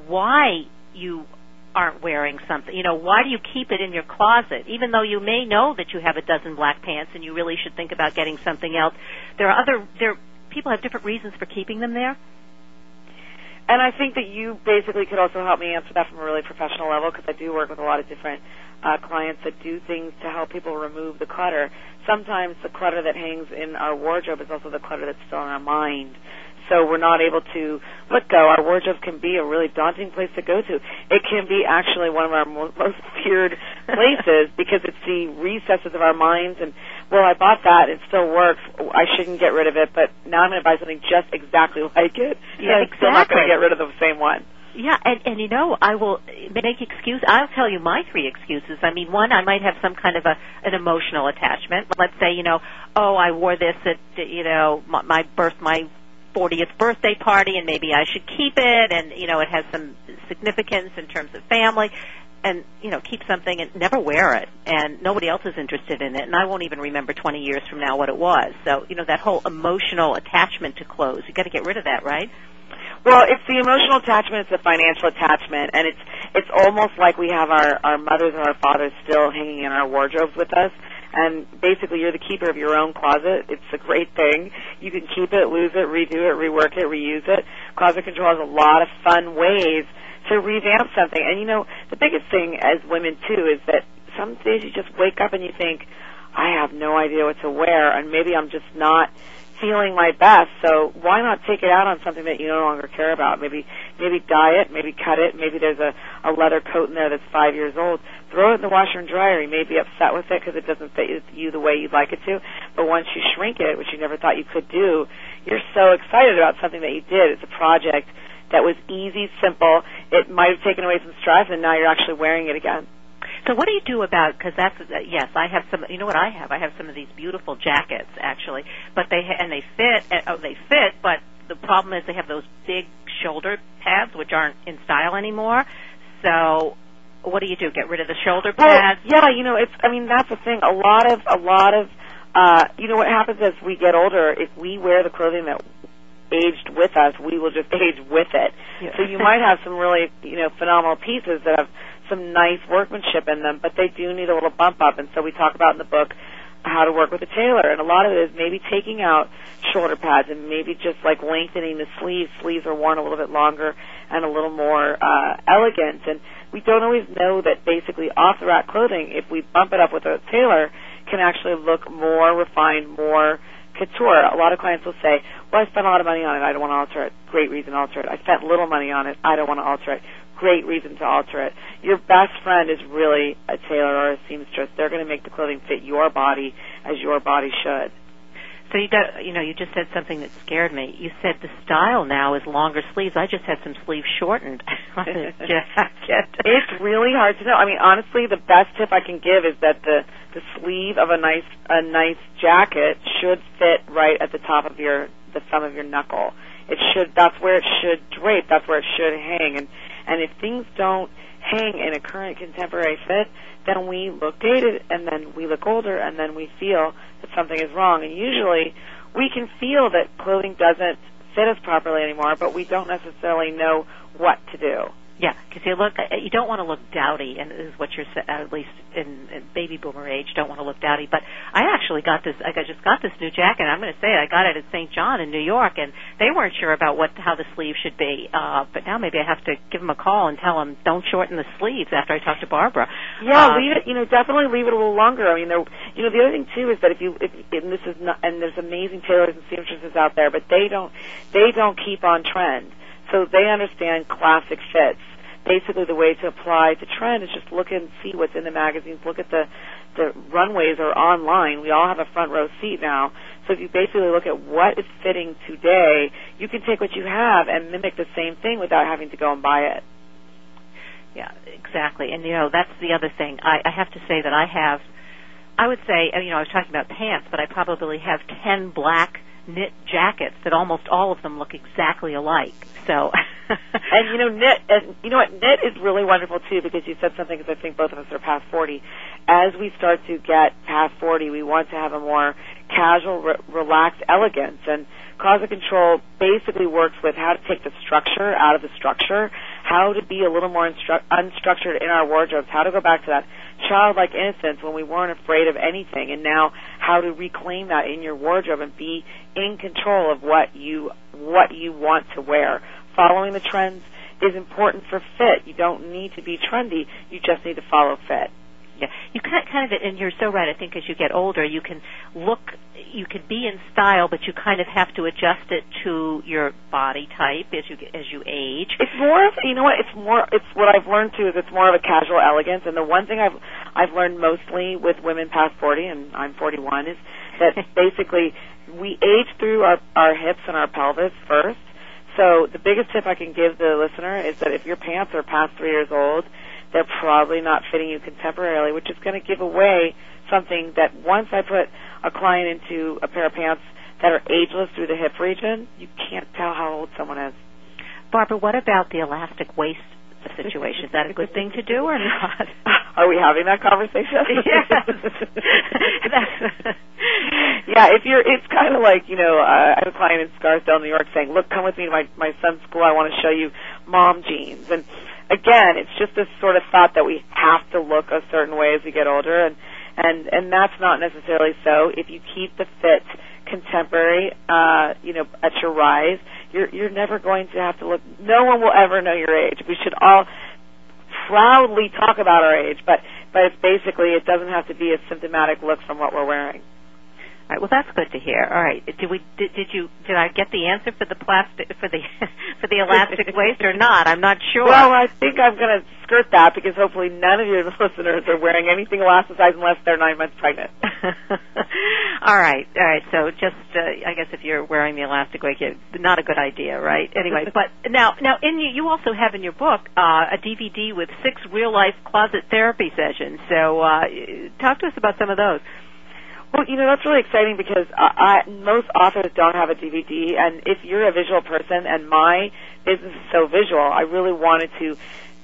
C: why you aren't wearing something. You know, why do you keep it in your closet, even though you may know that you have a dozen black pants and you really should think about getting something else? There are other there people have different reasons for keeping them there.
P: And I think that you basically could also help me answer that from a really professional level because I do work with a lot of different uh, clients that do things to help people remove the clutter. Sometimes the clutter that hangs in our wardrobe is also the clutter that's still in our mind. So we're not able to let go. Our wardrobe can be a really daunting place to go to. It can be actually one of our most feared places because it's the recesses of our minds and well, I bought that. It still works. I shouldn't get rid of it, but now I'm going to buy something just exactly like it.
C: Yeah, exactly.
P: I'm still not going to get rid of the same one.
C: Yeah, and and you know, I will make excuse. I'll tell you my three excuses. I mean, one, I might have some kind of a an emotional attachment. Let's say, you know, oh, I wore this at you know my, my birth my 40th birthday party, and maybe I should keep it, and you know, it has some significance in terms of family. And you know, keep something and never wear it, and nobody else is interested in it, and I won't even remember 20 years from now what it was. So, you know, that whole emotional attachment to clothes, you got to get rid of that, right?
P: Well, it's the emotional attachment, it's the financial attachment, and it's it's almost like we have our our mothers and our fathers still hanging in our wardrobes with us. And basically, you're the keeper of your own closet. It's a great thing. You can keep it, lose it, redo it, rework it, reuse it. Closet control has a lot of fun ways to revamp something. And you know, the biggest thing as women too is that some days you just wake up and you think, I have no idea what to wear, and maybe I'm just not feeling my best. So why not take it out on something that you no longer care about? Maybe maybe dye it, maybe cut it. Maybe there's a a leather coat in there that's five years old. Throw it in the washer and dryer. You may be upset with it because it doesn't fit you the way you'd like it to. But once you shrink it, which you never thought you could do, you're so excited about something that you did. It's a project that was easy, simple. It might have taken away some stress, and now you're actually wearing it again.
C: So what do you do about? Because that's uh, yes, I have some. You know what I have? I have some of these beautiful jackets actually, but they ha- and they fit. uh, Oh, they fit, but the problem is they have those big shoulder pads which aren't in style anymore. So what do you do? Get rid of the shoulder
P: Well,
C: pads?
P: yeah, you know, it's. I mean, that's the thing. A lot of, a lot of, uh, you know, what happens as we get older, if we wear the clothing that aged with us, we will just age with it.
C: Yeah.
P: So you might have some really, you know, phenomenal pieces that have some nice workmanship in them, but they do need a little bump up. And so we talk about in the book how to work with a tailor, and a lot of it is maybe taking out shoulder pads and maybe just like lengthening the sleeves. Sleeves are worn a little bit longer and a little more uh, elegant, and we don't always know that basically off the rack clothing, if we bump it up with a tailor, can actually look more refined, more couture. A lot of clients will say, "Well, I spent a lot of money on it. I don't want to alter it." Great reason to alter it. I spent little money on it. I don't want to alter it. Great reason to alter it. Your best friend is really a tailor or a seamstress. They're going to make the clothing fit your body as your body should.
C: So you got, you know, you just said something that scared me. You said the style now is longer sleeves. I just had some sleeves shortened on a jacket.
P: It's really hard to know. I mean, honestly, the best tip I can give is that the the sleeve of a nice a nice jacket should fit right at the top of your the thumb of your knuckle. It should. That's where it should drape. That's where it should hang. And and if things don't hang in a current contemporary fit, then we look dated, and then we look older, and then we feel that something is wrong. And usually, we can feel that clothing doesn't fit us properly anymore, but we don't necessarily know what to do.
C: Yeah, because you look, you don't want to look dowdy, and is what you're at least in, in baby boomer age, don't want to look dowdy. But I actually got this. I just got this new jacket. I'm going to say it. I got it at St. John in New York, and they weren't sure about what how the sleeve should be. Uh, but now maybe I have to give them a call and tell them don't shorten the sleeves after I talk to Barbra.
P: Yeah,
C: Uh,
P: leave it. You know, definitely leave it a little longer. I mean, there. You know, the other thing too is that if you, if, and this is not, and there's amazing tailors and seamstresses out there, but they don't, they don't keep on trend, so they understand classic fits. Basically, the way to apply to trend is just look and see what's in the magazines. Look at the the runways are online. We all have a front row seat now. So if you basically look at what is fitting today, you can take what you have and mimic the same thing without having to go and buy it.
C: Yeah, exactly. And you know, that's the other thing. I, I have to say that I have, I would say, you know, I was talking about pants, but I probably have ten black knit jackets that almost all of them look exactly alike. So,
P: and you know, knit, and you know what, knit is really wonderful too because you said something because I think both of us are past 40. As we start to get past 40, we want to have a more casual, re- relaxed elegance and Closet Control basically works with how to take the structure out of the structure, how to be a little more instru- unstructured in our wardrobes, how to go back to that childlike innocence when we weren't afraid of anything, and now how to reclaim that in your wardrobe and be in control of what you what you want to wear. Following the trends is important for fit. You don't need to be trendy. You just need to follow fit.
C: Yeah, you kind kind of, and you're so right. I think as you get older, you can look, you can be in style, but you kind of have to adjust it to your body type as you as you age.
P: It's more of you know what it's more it's what I've learned too is it's more of a casual elegance and the one thing I've I've learned mostly with women past 40 and I'm 41 is that basically we age through our our hips and our pelvis first. So the biggest tip I can give the listener is that if your pants are past 3 years old, they're probably not fitting you contemporarily, which is going to give away something that once I put a client into a pair of pants that are ageless through the hip region, you can't tell how old someone is.
C: Barbra, what about the elastic waist situation? Is that a good thing to do or not?
P: Are we having that conversation?
C: Yes.
P: yeah, if you're, it's kind of like you know, uh, I have a client in Scarsdale, New York, saying, "Look, come with me to my my son's school. I want to show you mom jeans." And again, it's just this sort of thought that we have to look a certain way as we get older, and and and that's not necessarily so. If you keep the fit contemporary, uh, you know, at your rise, you're you're never going to have to look. No one will ever know your age. We should all proudly talk about our age, but but it's basically it doesn't have to be a symptomatic look from what we're wearing.
C: All right, well, that's good to hear. All right, did we did, did you did I get the answer for the plastic for the for the elastic waist or not? I'm not sure.
P: Well, I think I'm going to skirt that because hopefully none of your listeners are wearing anything elasticized unless they're nine months pregnant.
C: all right, all right. So just uh, I guess if you're wearing the elastic waist, it's not a good idea, right? Anyway, but now now in you you also have in your book uh, a DVD with six real life closet therapy sessions. So uh, talk to us about some of those.
P: Well, you know that's really exciting because I, I, most authors don't have a DVD, and if you're a visual person, and my business is so visual, I really wanted to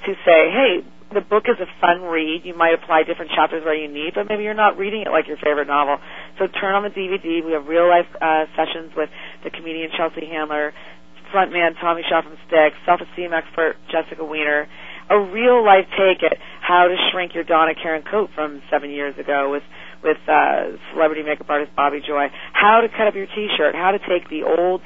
P: to say, hey, the book is a fun read. You might apply different chapters where you need, but maybe you're not reading it like your favorite novel. So turn on the DVD. We have real life uh, sessions with the comedian Chelsea Handler, frontman Tommy Shaw from Styx, self esteem expert Jessica Weiner. A real life take at how to shrink your Donna Karan coat from seven years ago with with uh, celebrity makeup artist Bobby Joy. How to cut up your T-shirt. How to take the old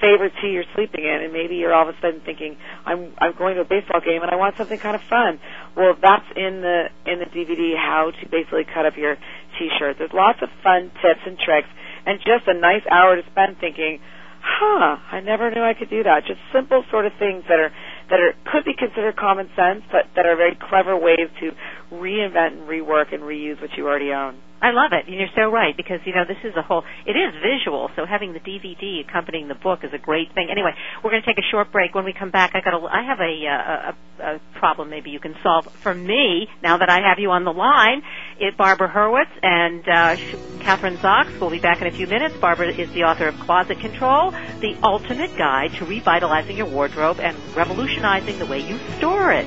P: favorite tee you're sleeping in, and maybe you're all of a sudden thinking, I'm I'm going to a baseball game and I want something kind of fun. Well, that's in the in the DVD. How to basically cut up your T-shirt. There's lots of fun tips and tricks, and just a nice hour to spend thinking, huh, I never knew I could do that. Just simple sort of things that are that are could be considered common sense, but that are very clever ways to reinvent and rework and reuse what you already own.
C: I love it, and you're so right because you know this is a whole. It is visual, so having the DVD accompanying the book is a great thing. Anyway, we're going to take a short break. When we come back, I got a. I have a, uh, a, a problem maybe you can solve for me now that I have you on the line. It Barbra Horowitz and uh, Kathryn Zox will be back in a few minutes. Barbra is the author of Closet Control, the ultimate guide to revitalizing your wardrobe and revolutionizing the way you store it.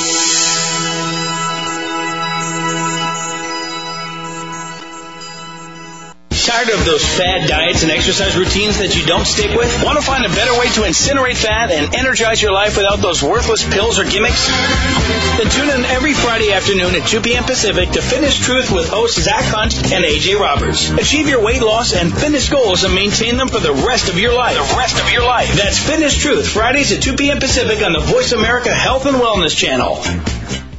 Q: Tired of those fad diets and exercise routines that you don't stick with? Want to find a better way to incinerate fat and energize your life without those worthless pills or gimmicks? Then tune in every Friday afternoon at 2 p.m. Pacific to Fitness Truth with hosts Zach Hunt and AJ Roberts. Achieve your weight loss and fitness goals and maintain them for the rest of your life. The rest of your life. That's Fitness Truth, Fridays at 2 p.m. Pacific on the Voice America Health and Wellness Channel.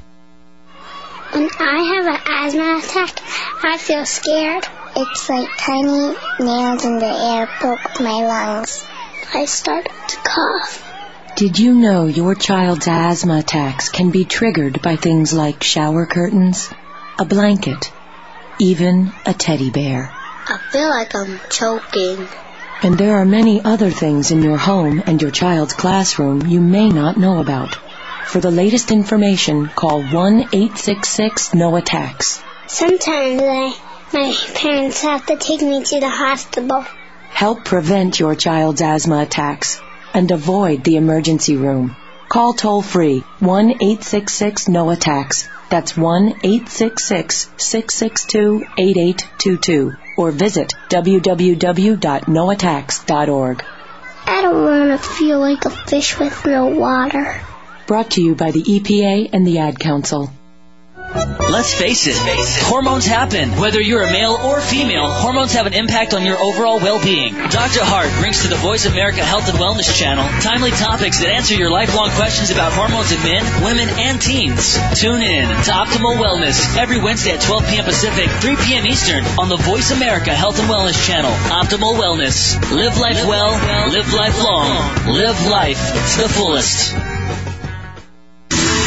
R: When I have an asthma attack, I feel scared. It's like tiny nails in the air poke my lungs. I start to cough.
S: Did you know your child's asthma attacks can be triggered by things like shower curtains, a blanket, even a teddy bear?
R: I feel like I'm choking.
S: And there are many other things in your home and your child's classroom you may not know about. For the latest information, call 1-866-NO-ATTACKS.
R: Sometimes I, my parents have to take me to the hospital.
S: Help prevent your child's asthma attacks and avoid the emergency room. Call toll free 1-866-NO-ATTACKS. That's 1-866-662-8822 or visit www.noattacks.org.
R: I don't want to feel like a fish with no water.
S: Brought to you by the EPA and the Ad Council.
T: Let's face it, hormones happen. Whether you're a male or female, hormones have an impact on your overall well-being. Dr. Hart brings to the Voice America Health and Wellness channel timely topics that answer your lifelong questions about hormones in men, women, and teens. Tune in to Optimal Wellness every Wednesday at 12 p.m. Pacific, 3 p.m. Eastern on the Voice America Health and Wellness channel. Optimal Wellness. Live life well, live life long, live life to the fullest.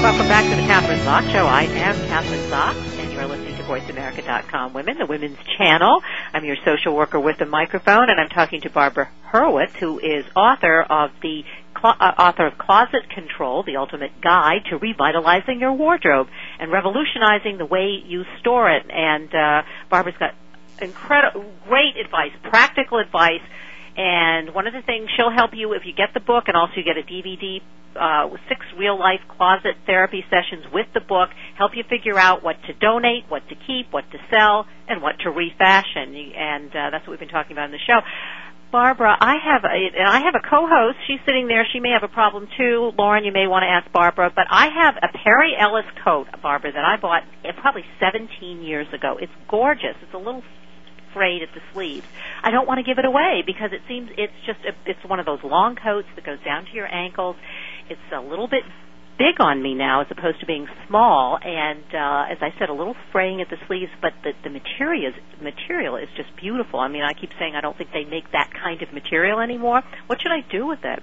C: Welcome back to the Kathryn Zox Show. I am Kathryn Zox, and you're listening to VoiceAmerica.com Women, the Women's Channel. I'm your social worker with a microphone, and I'm talking to Barbra Horowitz, who is author of the uh, author of Closet Control, the ultimate guide to revitalizing your wardrobe and revolutionizing the way you store it. And uh, Barbra's got incredible, great advice, practical advice. And one of the things she'll help you if you get the book, and also you get a DVD uh, six real life closet therapy sessions with the book help you figure out what to donate, what to keep, what to sell, and what to refashion. And uh, that's what we've been talking about in the show. Barbra, I have a, and I have a co-host. She's sitting there. She may have a problem too. Lauren, you may want to ask Barbra, but I have a Perry Ellis coat, Barbra, that I bought eh, probably 17 years ago. It's gorgeous. It's a little frayed at the sleeves. I don't want to give it away because it seems it's just a, it's one of those long coats that goes down to your ankles it's a little bit big on me now as opposed to being small and uh as I said a little fraying at the sleeves but the the material is material is just beautiful. I mean I keep saying I don't think they make that kind of material anymore. What should I do with it?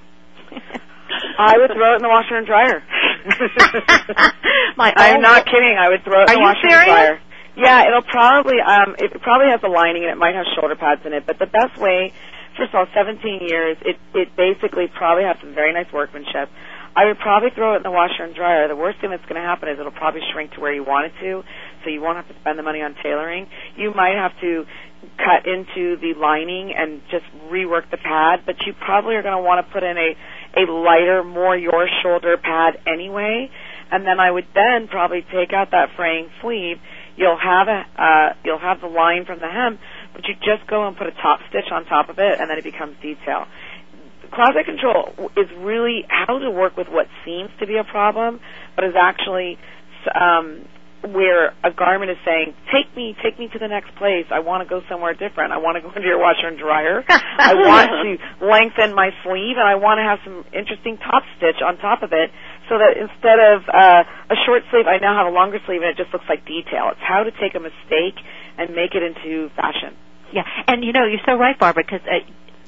P: I would throw it in the washer and dryer.
C: My
P: I'm not kidding. I would throw it in
C: Are
P: the washer
C: serious?
P: and dryer. Yeah, it'll probably um it probably has a lining and it might have shoulder pads in it, but the best way first of all, 17 years, it it basically probably has some very nice workmanship. I would probably throw it in the washer and dryer. The worst thing that's going to happen is it'll probably shrink to where you want it to, so you won't have to spend the money on tailoring. You might have to cut into the lining and just rework the pad, but you probably are going to want to put in a a lighter, more your shoulder pad anyway. And then I would then probably take out that fraying sleeve. You'll have a uh, you'll have the line from the hem, but you just go and put a top stitch on top of it, and then it becomes detail. Closet control is really how to work with what seems to be a problem, but is actually um, where a garment is saying, "Take me, take me to the next place. I want to go somewhere different. I want to go into your washer and dryer. I want to lengthen my sleeve, and I want to have some interesting top stitch on top of it." So that instead of uh, a short sleeve, I now have a longer sleeve, and it just looks like detail. It's how to take a mistake and make it into fashion.
C: Yeah, and you know you're so right, Barbra, because uh,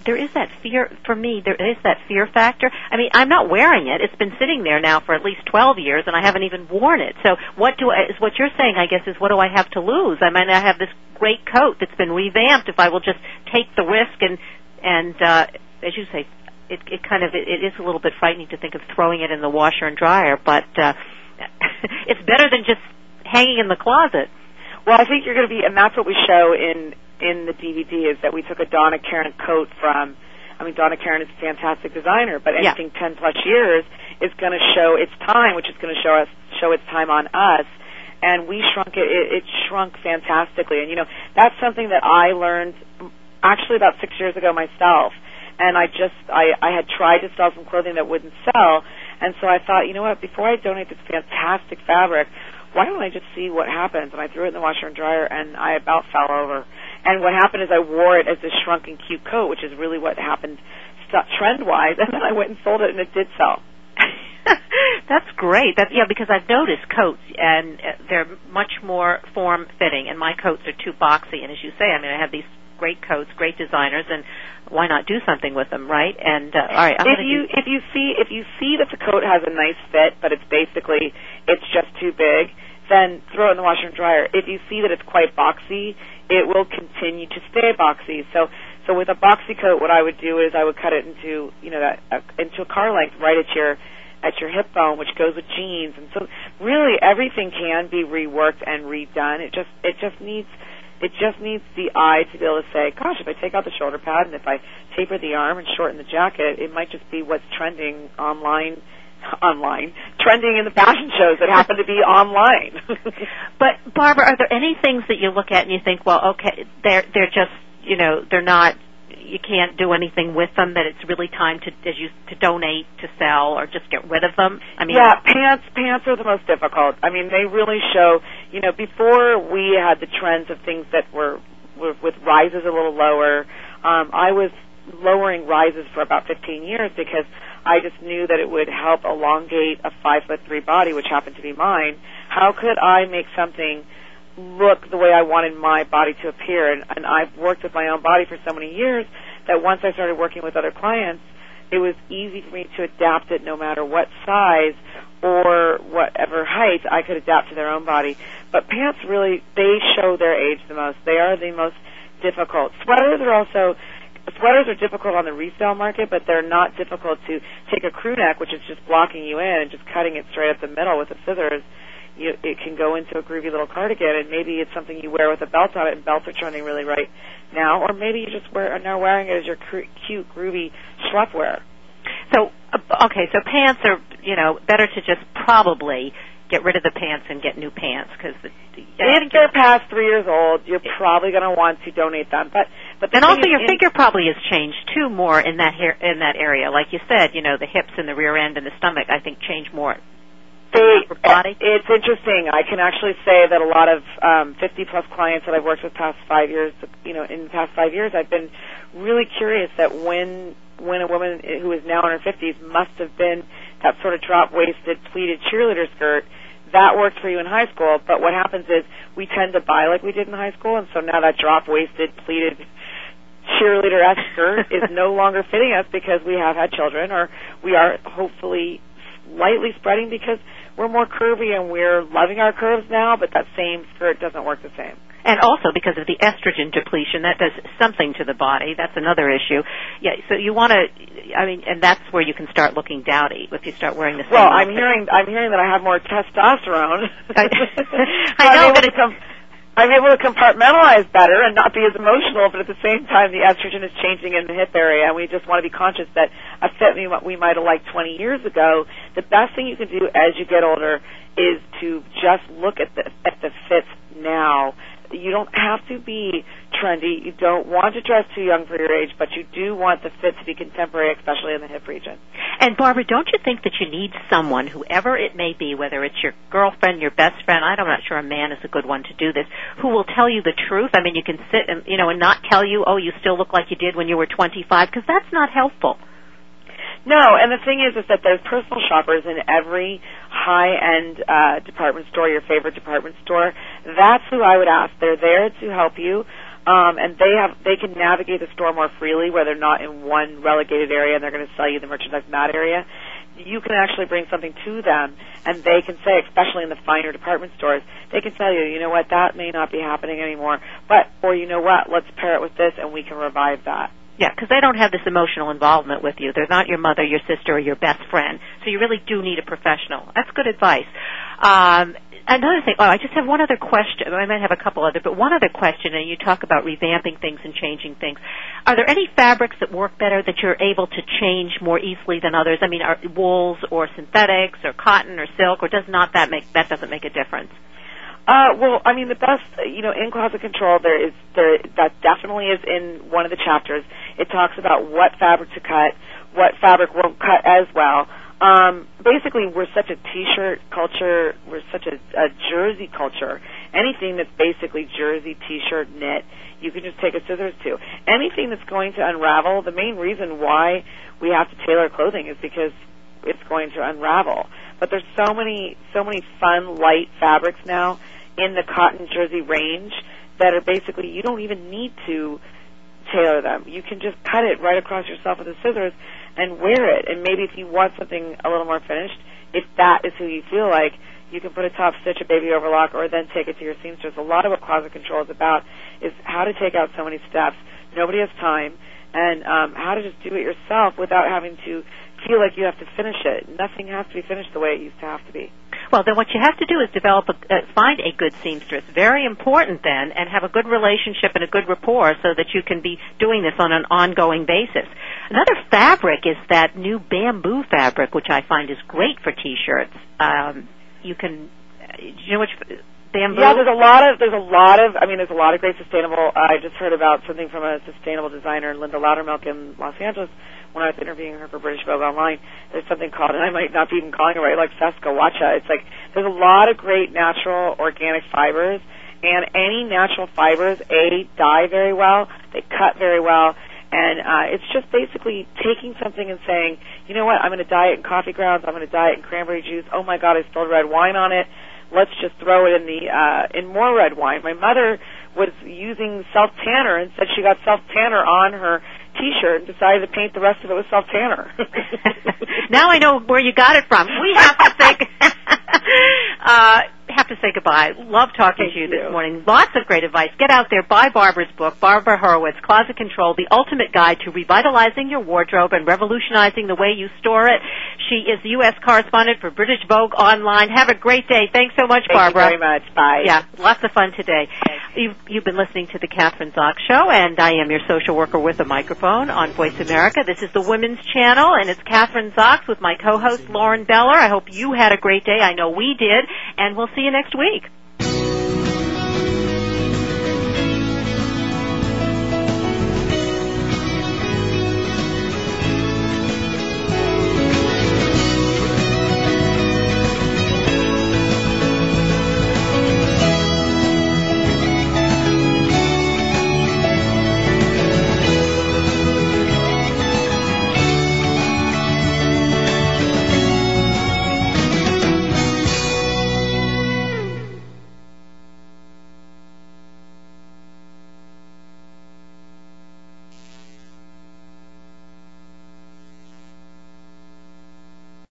C: there is that fear for me. There is that fear factor. I mean, I'm not wearing it. It's been sitting there now for at least 12 years, and I haven't even worn it. So, what do I? Is what you're saying? I guess is what do I have to lose? I mean, I have this great coat that's been revamped. If I will just take the risk and and uh, as you say, it, it kind of it, it is a little bit frightening to think of throwing it in the washer and dryer, but uh, it's better than just hanging in the closet.
P: Well, I think you're going to be, and that's what we show in in the DVD is that we took a Donna Karan coat from. I mean, Donna Karan is a fantastic designer, but
C: Yeah.
P: anything 10 plus years is going to show its time, which is going to show us show its time on us. And we shrunk it, it. It shrunk fantastically, and you know that's something that I learned actually about six years ago myself. And I just I I had tried to sell some clothing that wouldn't sell, and so I thought, you know what? Before I donate this fantastic fabric, why don't I just see what happens? And I threw it in the washer and dryer, and I about fell over. And what happened is I wore it as this shrunken cute coat, which is really what happened trend wise. And then I went and sold it, and it did sell.
C: That's great. That yeah, because I've noticed coats and uh, they're much more form fitting, and my coats are too boxy. And as you say, I mean, I have these great coats, great designers, and why not do something with them, right? And uh, all right, I'm
P: if you
C: do,
P: if you see if you see that the coat has a nice fit, but it's basically it's just too big, then throw it in the washer and dryer. If you see that it's quite boxy, it will continue to stay boxy. So so with a boxy coat, what I would do is I would cut it into you know that uh, into a car length right at your at your hip bone, which goes with jeans, and so really everything can be reworked and redone. It just it just needs it just needs the eye to be able to say, gosh, if I take out the shoulder pad and if I taper the arm and shorten the jacket, it might just be what's trending online online trending in the fashion shows that happen to be online
C: but Barbra, are there any things that you look at and you think, well, okay, they're they're just you know they're not you can't do anything with them that it's really time to as you to donate to sell or just get rid of them i mean
P: yeah, pants pants are the most difficult. I mean, they really show. You know, before we had the trends of things that were, were with rises a little lower. Um, I was lowering rises for about 15 years because I just knew that it would help elongate a five foot three body, which happened to be mine. How could I make something look the way I wanted my body to appear? And, and I've worked with my own body for so many years that once I started working with other clients, it was easy for me to adapt it no matter what size or whatever height I could adapt to their own body. But pants really, they show their age the most. They are the most difficult. Sweaters are also, sweaters are difficult on the resale market, but they're not difficult to take a crew neck, which is just blocking you in and just cutting it straight up the middle with the scissors. You, it can go into a groovy little cardigan, and maybe it's something you wear with a belt on it, and belts are trending really right now, or maybe you just wear are now wearing it as your cr- cute, groovy schlep wear.
C: so uh, okay so pants are you know better to just probably get rid of the pants and get new pants because the, the
P: If they're past three years old, you're probably going to want to donate them. But but the
C: and also your
P: in-
C: figure probably has changed too more in that hair, in that area like you said you know the hips and the rear end and the stomach i think change more
P: They,
C: body
P: It's interesting. I can actually say that a lot of um, 50 plus clients that I've worked with past five years, you know, in the past five years, I've been really curious that when when a woman who is now in her 50s must have been that sort of drop waisted pleated cheerleader skirt. That worked for you in high school, but what happens is we tend to buy like we did in high school, and so now that drop waisted pleated cheerleader esque skirt is no longer fitting us because we have had children, or we are hopefully slightly spreading because we're more curvy and we're loving our curves now, but that same skirt doesn't work the same.
C: and also because of the estrogen depletion that does something to the body that's another issue yeah so you want to i mean and that's where you can start looking dowdy if you start wearing the same
P: Well, I'm hearing I'm hearing that I have more testosterone.
C: I
P: I'm
C: know, but
P: to com- I'm able to compartmentalize better and not be as emotional, but at the same time, the estrogen is changing in the hip area, and we just want to be conscious that a fit we, might have liked 20 years ago. The best thing you can do as you get older is to just look at the at the fits now. You don't have to be trendy. You don't want to dress too young for your age, but you do want the fit to be contemporary, especially in the hip region.
C: And Barbra, don't you think that you need someone, whoever it may be, whether it's your girlfriend, your best friend, I'm not sure a man is a good one to do this, who will tell you the truth? I mean, you can sit and, you know, and not tell you, oh, you still look like you did when you were 25, because that's not helpful.
P: No, and the thing is, is that there's personal shoppers in every high-end uh, department store, your favorite department store. That's who I would ask. They're there to help you. um, and they have they can navigate the store more freely where they're not in one relegated area and they're going to sell you the merchandise in that area. You can actually bring something to them, and they can say, especially in the finer department stores, they can tell you, you know what, that may not be happening anymore, but or you know what, let's pair it with this, and we can revive that.
C: Yeah, because they don't have this emotional involvement with you. They're not your mother, your sister, or your best friend. So you really do need a professional. That's good advice. Um, another thing, oh, I just have one other question. I might have a couple other, but one other question, and you talk about revamping things and changing things. Are there any fabrics that work better that you're able to change more easily than others? I mean, are wools or synthetics or cotton or silk, or does not that make that doesn't make a difference?
P: Uh, well, I mean, the best, you know, in closet control, there is there that definitely is in one of the chapters. It talks about what fabric to cut, what fabric won't cut as well. Um, basically, we're such a t-shirt culture. We're such a, a jersey culture. Anything that's basically jersey, t-shirt, knit, you can just take a scissors to. Anything that's going to unravel. The main reason why we have to tailor clothing is because it's going to unravel. But there's so many, so many fun, light fabrics now in the cotton jersey range that are basically you don't even need to tailor them. You can just cut it right across yourself with the scissors and wear it. And maybe if you want something a little more finished, if that is who you feel like, you can put a top stitch, a baby overlock, or then take it to your seamstress. A lot of what closet control is about is how to take out so many steps. Nobody has time, and um, how to just do it yourself without having to feel like you have to finish it. Nothing has to be finished the way it used to have to be.
C: Well, then what you have to do is develop a, uh, find a good seamstress. Very important then, and have a good relationship and a good rapport so that you can be doing this on an ongoing basis. Another fabric is that new bamboo fabric, which I find is great for t-shirts. Um, you can, uh, do you know which bamboo?
P: Yeah, there's a lot of there's a lot of I mean there's a lot of great sustainable. I just heard about something from a sustainable designer, Linda Loudermilk in Los Angeles when I was interviewing her for British Vogue Online, there's something called, and I might not be even calling it right, like Sasquatcha. It's like there's a lot of great natural organic fibers, and any natural fibers, A, dye very well, they cut very well, and uh, it's just basically taking something and saying, you know what, I'm going to dye it in coffee grounds, I'm going to dye it in cranberry juice, oh my god, I spilled red wine on it, let's just throw it in the, uh, in more red wine. My mother was using self tanner and said she got self tanner on her T-shirt and decided to paint the rest of it with self tanner.
C: now I know where you got it from. We have to say, uh, have to say goodbye. Love talking
P: Thank
C: to you,
P: you.
C: this morning. Lots of great advice. Get out there, buy Barbra's book, Barbra Horowitz, Closet Control, the ultimate guide to revitalizing your wardrobe and revolutionizing the way you store it. She is the U.S. correspondent for British Vogue Online. Have a great day. Thanks so much,
P: Thank
C: Barbra.
P: you very much. Bye.
C: Yeah, lots of fun today. You've, you've been listening to the Kathryn Zox Show, and I am your social worker with a microphone on Voice America. This is the Women's Channel, and it's Kathryn Zox with my co-host Lauren Beller. I hope you had a great day. I know we did, and we'll see you next week.